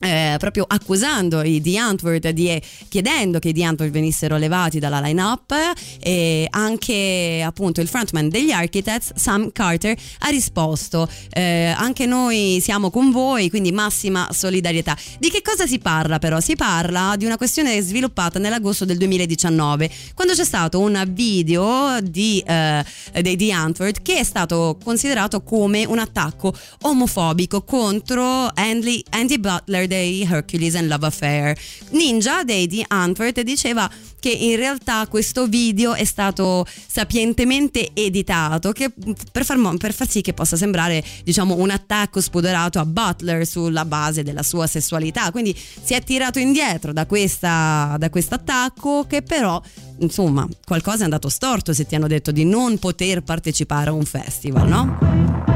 Speaker 1: eh, proprio accusando i The Antwoord di, chiedendo che i The Antwoord venissero levati dalla line-up e anche appunto il frontman degli Architects Sam Carter ha risposto eh, anche noi siamo con voi quindi massima solidarietà di che cosa si parla però? si parla di una questione sviluppata nell'agosto del 2019 quando c'è stato un video di, eh, dei The Antwoord che è stato considerato come un attacco omofobico contro Andy, Andy Butler dei Hercules and Love Affair. Ninja dei The Antwoord diceva che in realtà questo video è stato sapientemente editato per, far, per far sì che possa sembrare diciamo un attacco spudorato a Butler sulla base della sua sessualità quindi si è tirato indietro da questo attacco che però insomma qualcosa è andato storto se ti hanno detto di non poter partecipare a un festival no?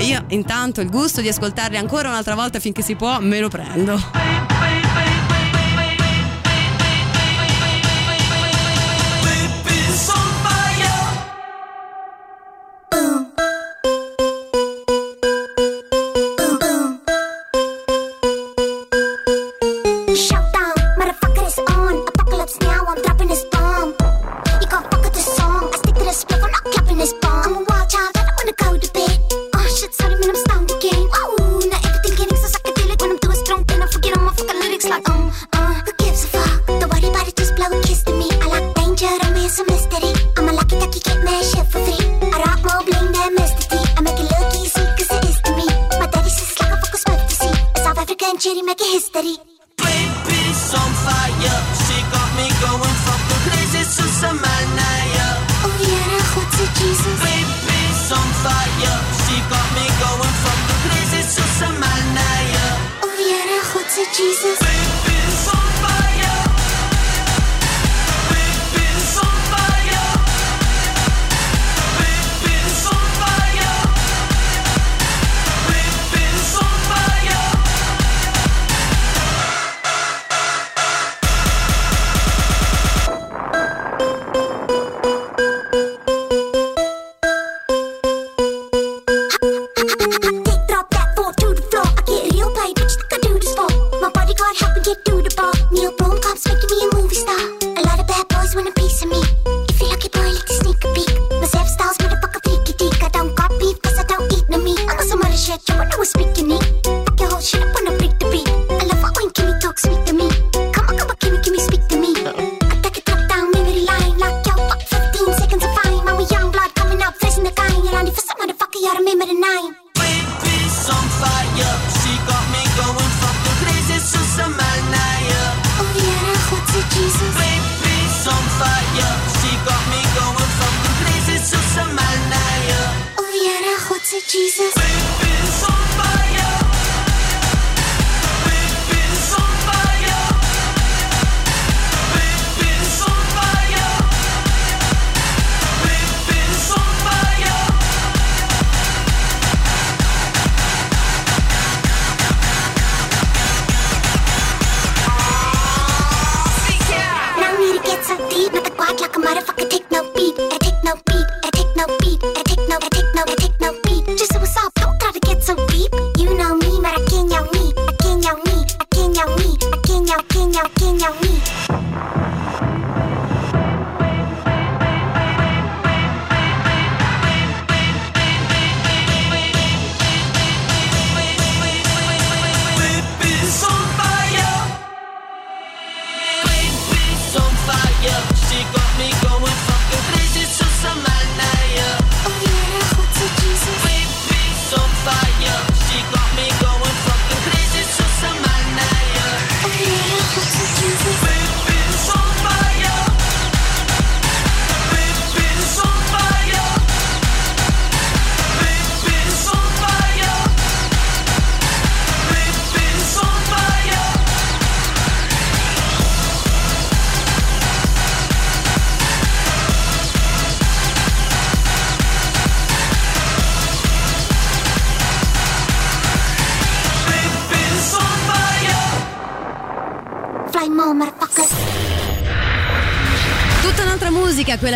Speaker 1: Io intanto il gusto di ascoltarli ancora un'altra volta finché si può me lo prendo.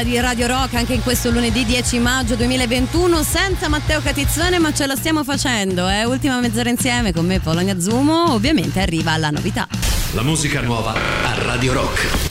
Speaker 1: di Radio Rock anche in questo lunedì 10 maggio 2021 senza Matteo Catizzone ma ce la stiamo facendo, eh? ultima mezz'ora insieme con me Polonia Zumo, ovviamente arriva la novità.
Speaker 16: La musica nuova a Radio Rock.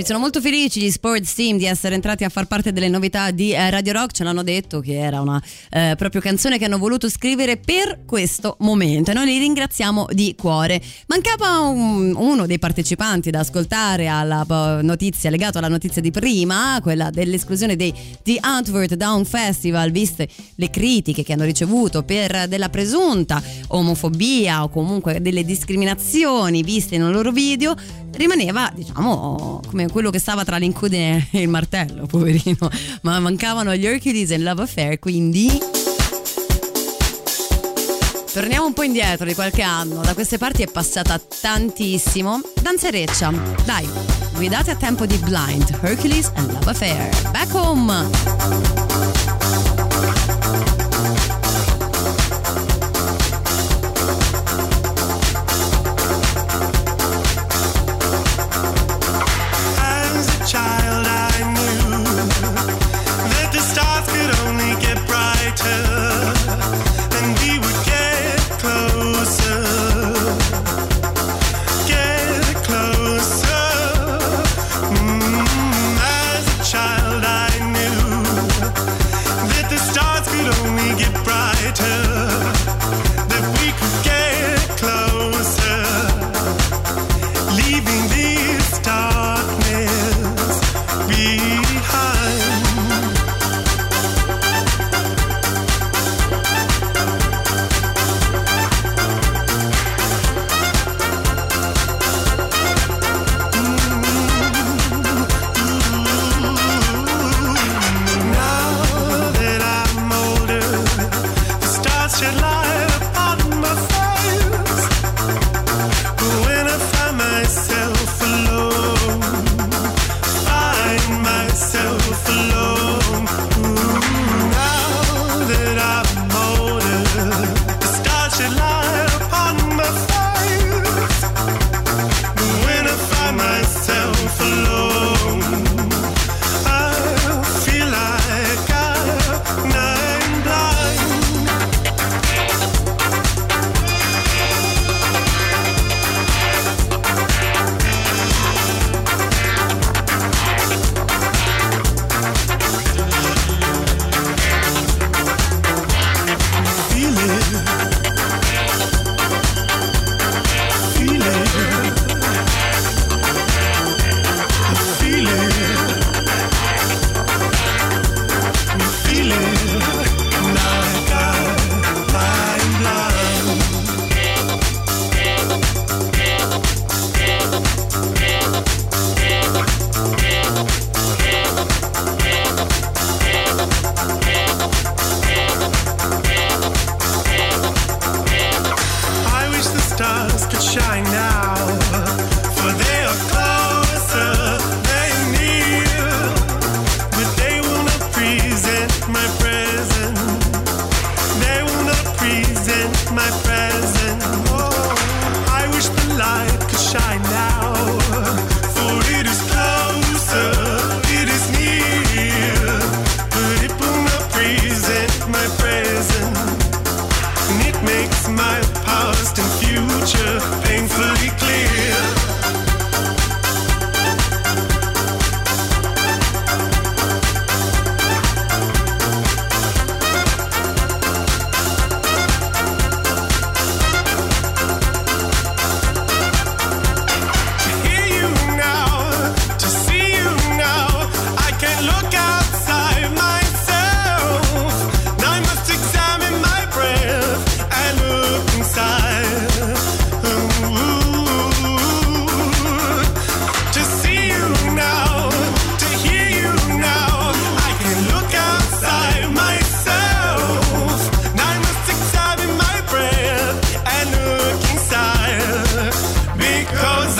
Speaker 1: Auschwitz. Sono molto felici gli sports team di essere entrati a far parte delle novità di eh, Radio Rock. Ce l'hanno detto che era una eh, proprio canzone che hanno voluto scrivere per questo momento. E noi li ringraziamo di cuore. Mancava un, uno dei partecipanti da ascoltare alla eh, notizia, legata alla notizia di prima, quella dell'esclusione dei The Antwerp Down Festival, viste le critiche che hanno ricevuto per della presunta omofobia o comunque delle discriminazioni viste nei loro video rimaneva diciamo come quello che stava tra l'incudine e il martello, poverino. Ma mancavano gli Hercules e Love Affair, quindi...
Speaker 22: Torniamo un po' indietro di qualche anno, da queste parti è passata tantissimo. Danzereccia, dai, guidate a tempo di Blind, Hercules and Love Affair. Back home!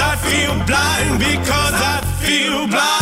Speaker 23: I feel blind, because I
Speaker 1: feel blind.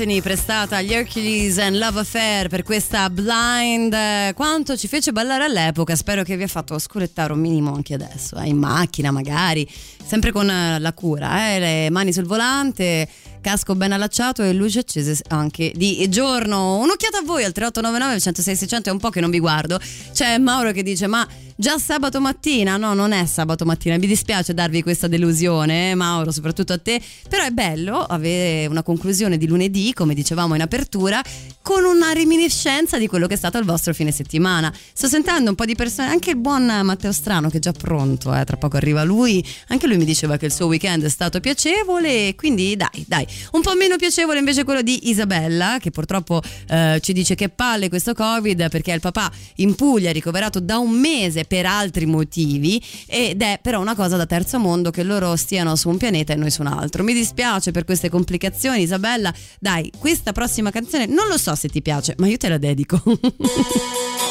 Speaker 1: Anthony prestata agli Hercules and Love Affair per questa blind. Quanto ci fece ballare all'epoca, spero che vi ha fatto scurettare un minimo anche adesso, eh, in macchina magari, sempre con eh, la cura, eh, le mani sul volante, casco ben allacciato e luci accese anche di giorno. Un'occhiata a voi al 3899 106 600 è un po' che non vi guardo. C'è Mauro che dice "Ma Già sabato mattina, no, non è sabato mattina, mi dispiace darvi questa delusione, eh, Mauro, soprattutto a te, però è bello avere una conclusione di lunedì, come dicevamo in apertura, con una reminiscenza di quello che è stato il vostro fine settimana. Sto sentendo un po' di persone, anche il buon Matteo Strano che è già pronto, eh, tra poco arriva lui, anche lui mi diceva che il suo weekend è stato piacevole, quindi dai, dai, un po' meno piacevole invece quello di Isabella, che purtroppo eh, ci dice che palle questo Covid perché il papà in Puglia è ricoverato da un mese per altri motivi ed è però una cosa da terzo mondo che loro stiano su un pianeta e noi su un altro. Mi dispiace per queste complicazioni, Isabella. Dai, questa prossima canzone non lo so se ti piace, ma io te la dedico.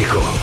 Speaker 13: Super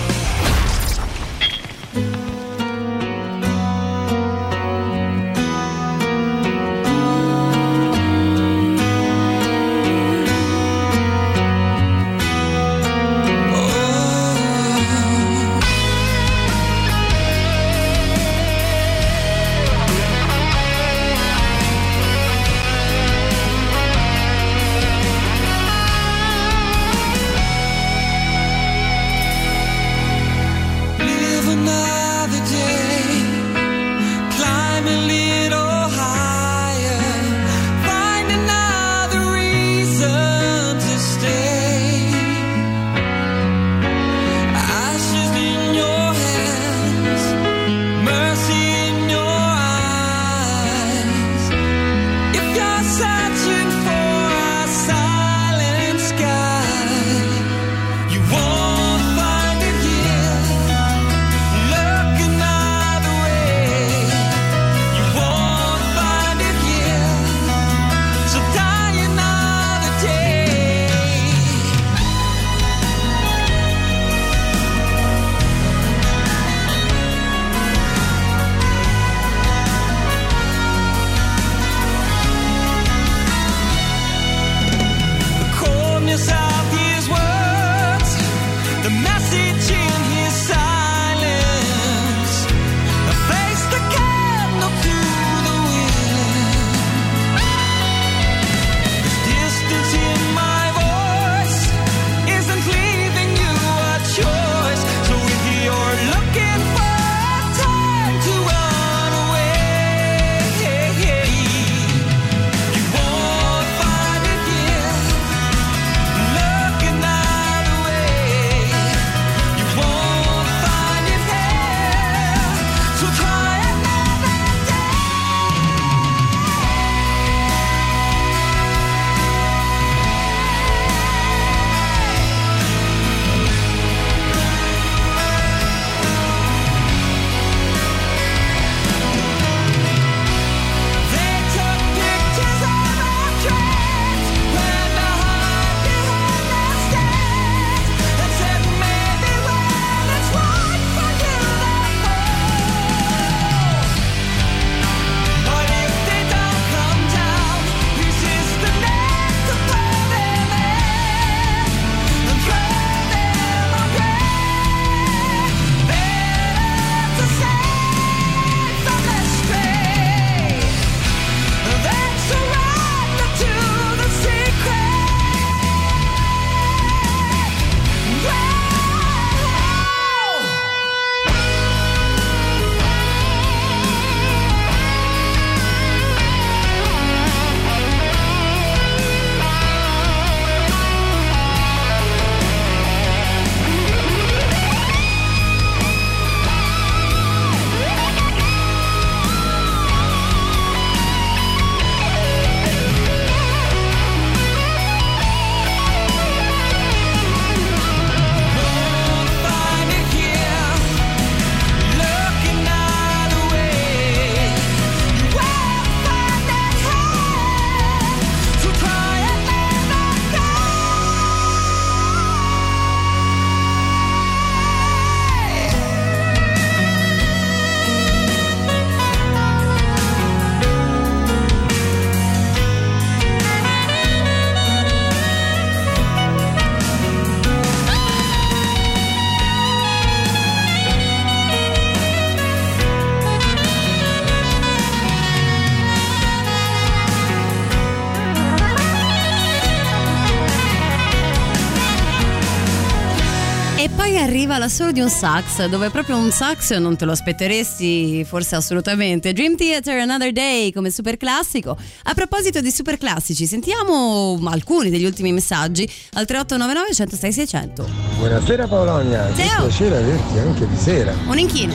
Speaker 1: l'assolo di un sax, dove proprio un sax non te lo aspetteresti, forse assolutamente. Dream Theater Another Day come super classico. A proposito di super classici, sentiamo alcuni degli ultimi messaggi al 3899 106 600.
Speaker 24: Buonasera Paolonia,
Speaker 1: Ciao.
Speaker 24: piacere averti anche di sera.
Speaker 1: Un inchino.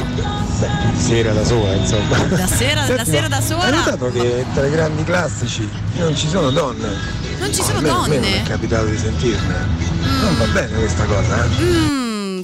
Speaker 24: Beh, di sera da sola, insomma.
Speaker 1: Da sera, da
Speaker 24: Senti,
Speaker 1: sera da
Speaker 24: Hai
Speaker 1: sola.
Speaker 24: notato che tra i grandi classici non ci sono donne?
Speaker 1: Non ci sono
Speaker 24: Almeno a me non è
Speaker 1: donne.
Speaker 24: capitato di sentirne. Non va bene questa cosa, eh?
Speaker 1: Mm,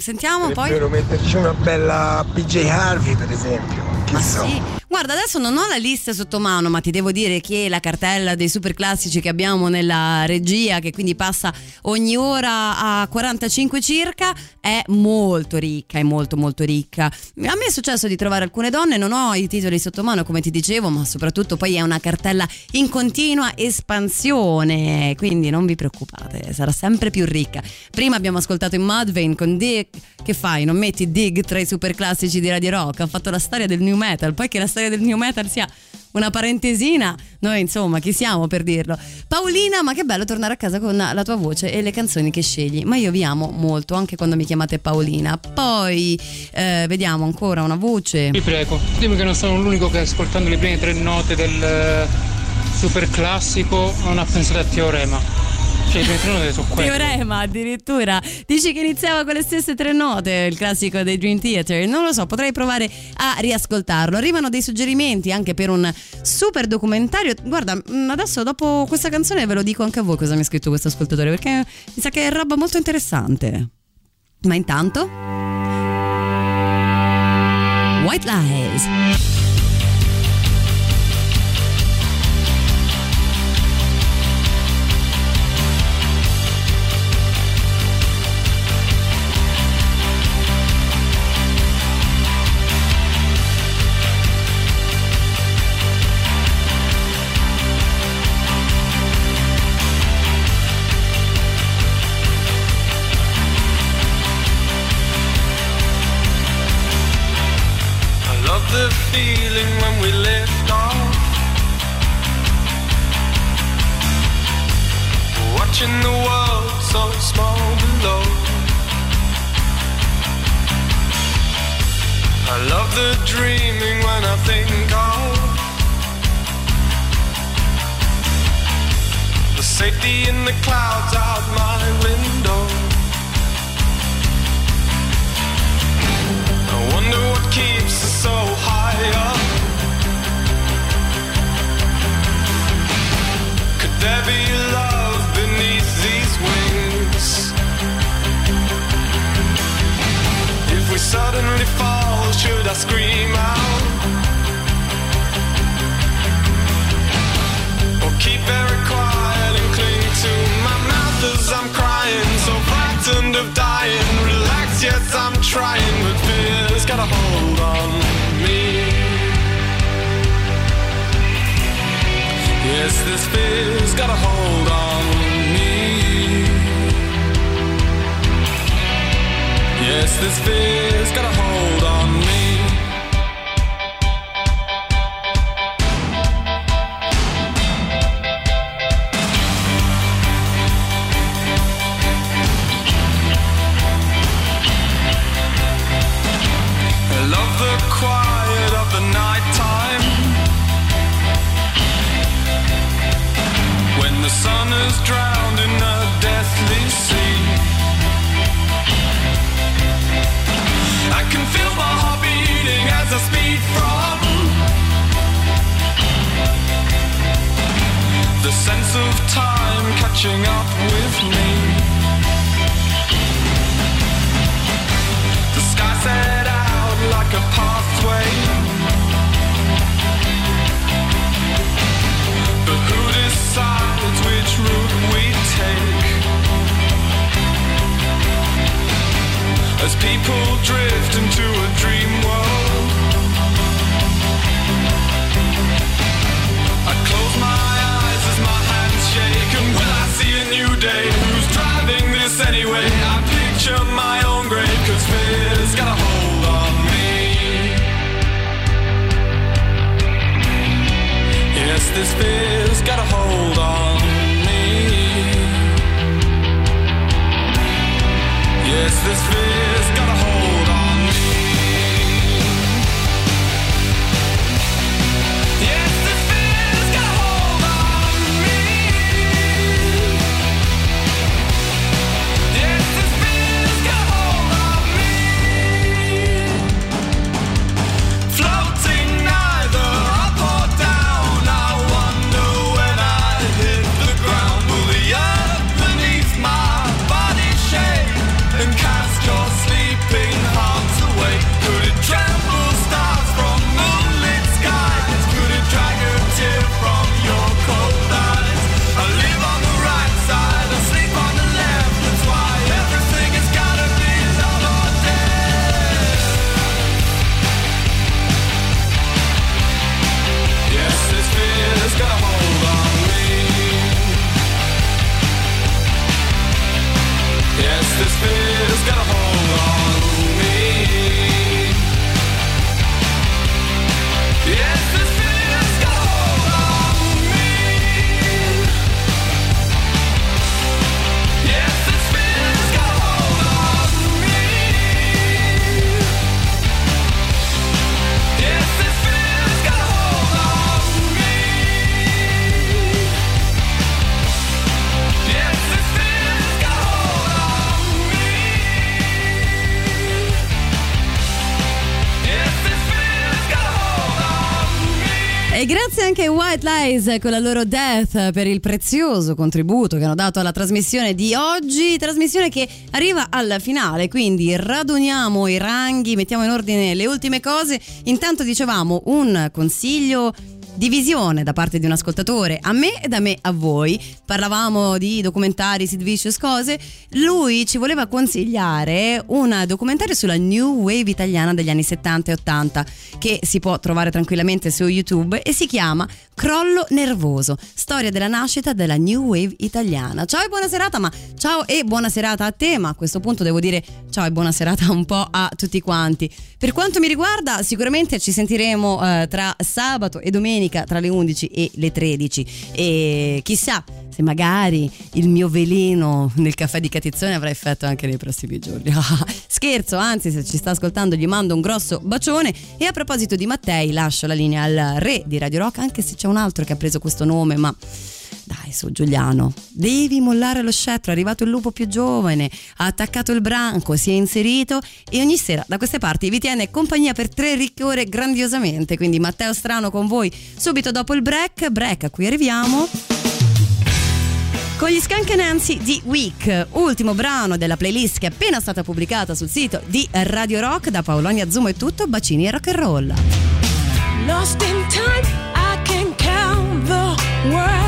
Speaker 1: sentiamo poi.
Speaker 24: Dovrebbero metterci una bella PJ Harvey, per esempio. Che
Speaker 1: Ma
Speaker 24: so.
Speaker 1: sì,
Speaker 13: Guarda, adesso non ho la lista sotto mano, ma ti devo dire che la cartella dei super classici che abbiamo nella regia, che quindi passa ogni ora a 45 circa, è molto ricca, è molto molto ricca. A me è successo di trovare alcune donne, non ho i titoli sotto mano come ti dicevo, ma soprattutto poi è una cartella in continua espansione, quindi non vi preoccupate, sarà sempre più ricca. Prima abbiamo ascoltato in Mudvayne con Dig, che fai? Non metti Dig tra i super classici di Radio Rock? Ha fatto la storia del new metal, poi che la storia del new metal sia una parentesina, noi insomma chi siamo per dirlo. Paolina, ma che bello tornare a casa con la tua voce e le canzoni che scegli, ma io vi amo molto anche quando mi chiamate Paolina. Poi eh, vediamo ancora una voce.
Speaker 5: Vi prego, dimmi che non sono l'unico che ascoltando le prime tre note del eh, super classico non ha pensato a Teorema. Cioè, note sono quelle.
Speaker 13: Teorema addirittura. Dici che iniziava con le stesse tre note il classico dei Dream Theater. Non lo so potrei provare a riascoltarlo. Arrivano dei suggerimenti anche per un super documentario. Guarda mm, adesso dopo questa canzone ve lo dico anche a voi cosa mi ha scritto questo ascoltatore perché mi sa che è roba molto interessante. Ma intanto White Lies
Speaker 1: White Lies con la loro Death per il prezioso contributo che hanno dato alla trasmissione di oggi, trasmissione che arriva al finale, quindi raduniamo i ranghi, mettiamo in ordine le ultime cose. Intanto dicevamo un consiglio divisione da parte di un ascoltatore a me e da me a voi. Parlavamo di documentari, Sid Vicious, cose. Lui ci voleva consigliare un documentario sulla New Wave italiana degli anni 70 e 80 che si può trovare tranquillamente su YouTube e si chiama Crollo nervoso, storia della nascita della New Wave italiana. Ciao e buona serata, ma ciao e buona serata a te, ma a questo punto devo dire ciao e buona serata un po' a tutti quanti. Per quanto mi riguarda, sicuramente ci sentiremo eh, tra sabato e domenica tra le 11 e le 13 e chissà se magari il mio veleno nel caffè di Catizzone avrà effetto anche nei prossimi giorni. Scherzo, anzi, se ci sta ascoltando gli mando un grosso bacione. E a proposito di Mattei, lascio la linea al re di Radio Rock, anche se c'è un altro che ha preso questo nome, ma. Dai, su Giuliano, devi mollare lo scettro, è arrivato il lupo più giovane, ha attaccato il branco, si è inserito e ogni sera da queste parti vi tiene compagnia per tre ricche ore grandiosamente. Quindi Matteo Strano con voi subito dopo il break, break a cui arriviamo. Con gli Skunk Nancy di Week, ultimo brano della playlist che è appena stata pubblicata sul sito di Radio Rock da Paolonia Zumo è tutto, bacini e rock and roll.
Speaker 18: Lost in time, I can count the words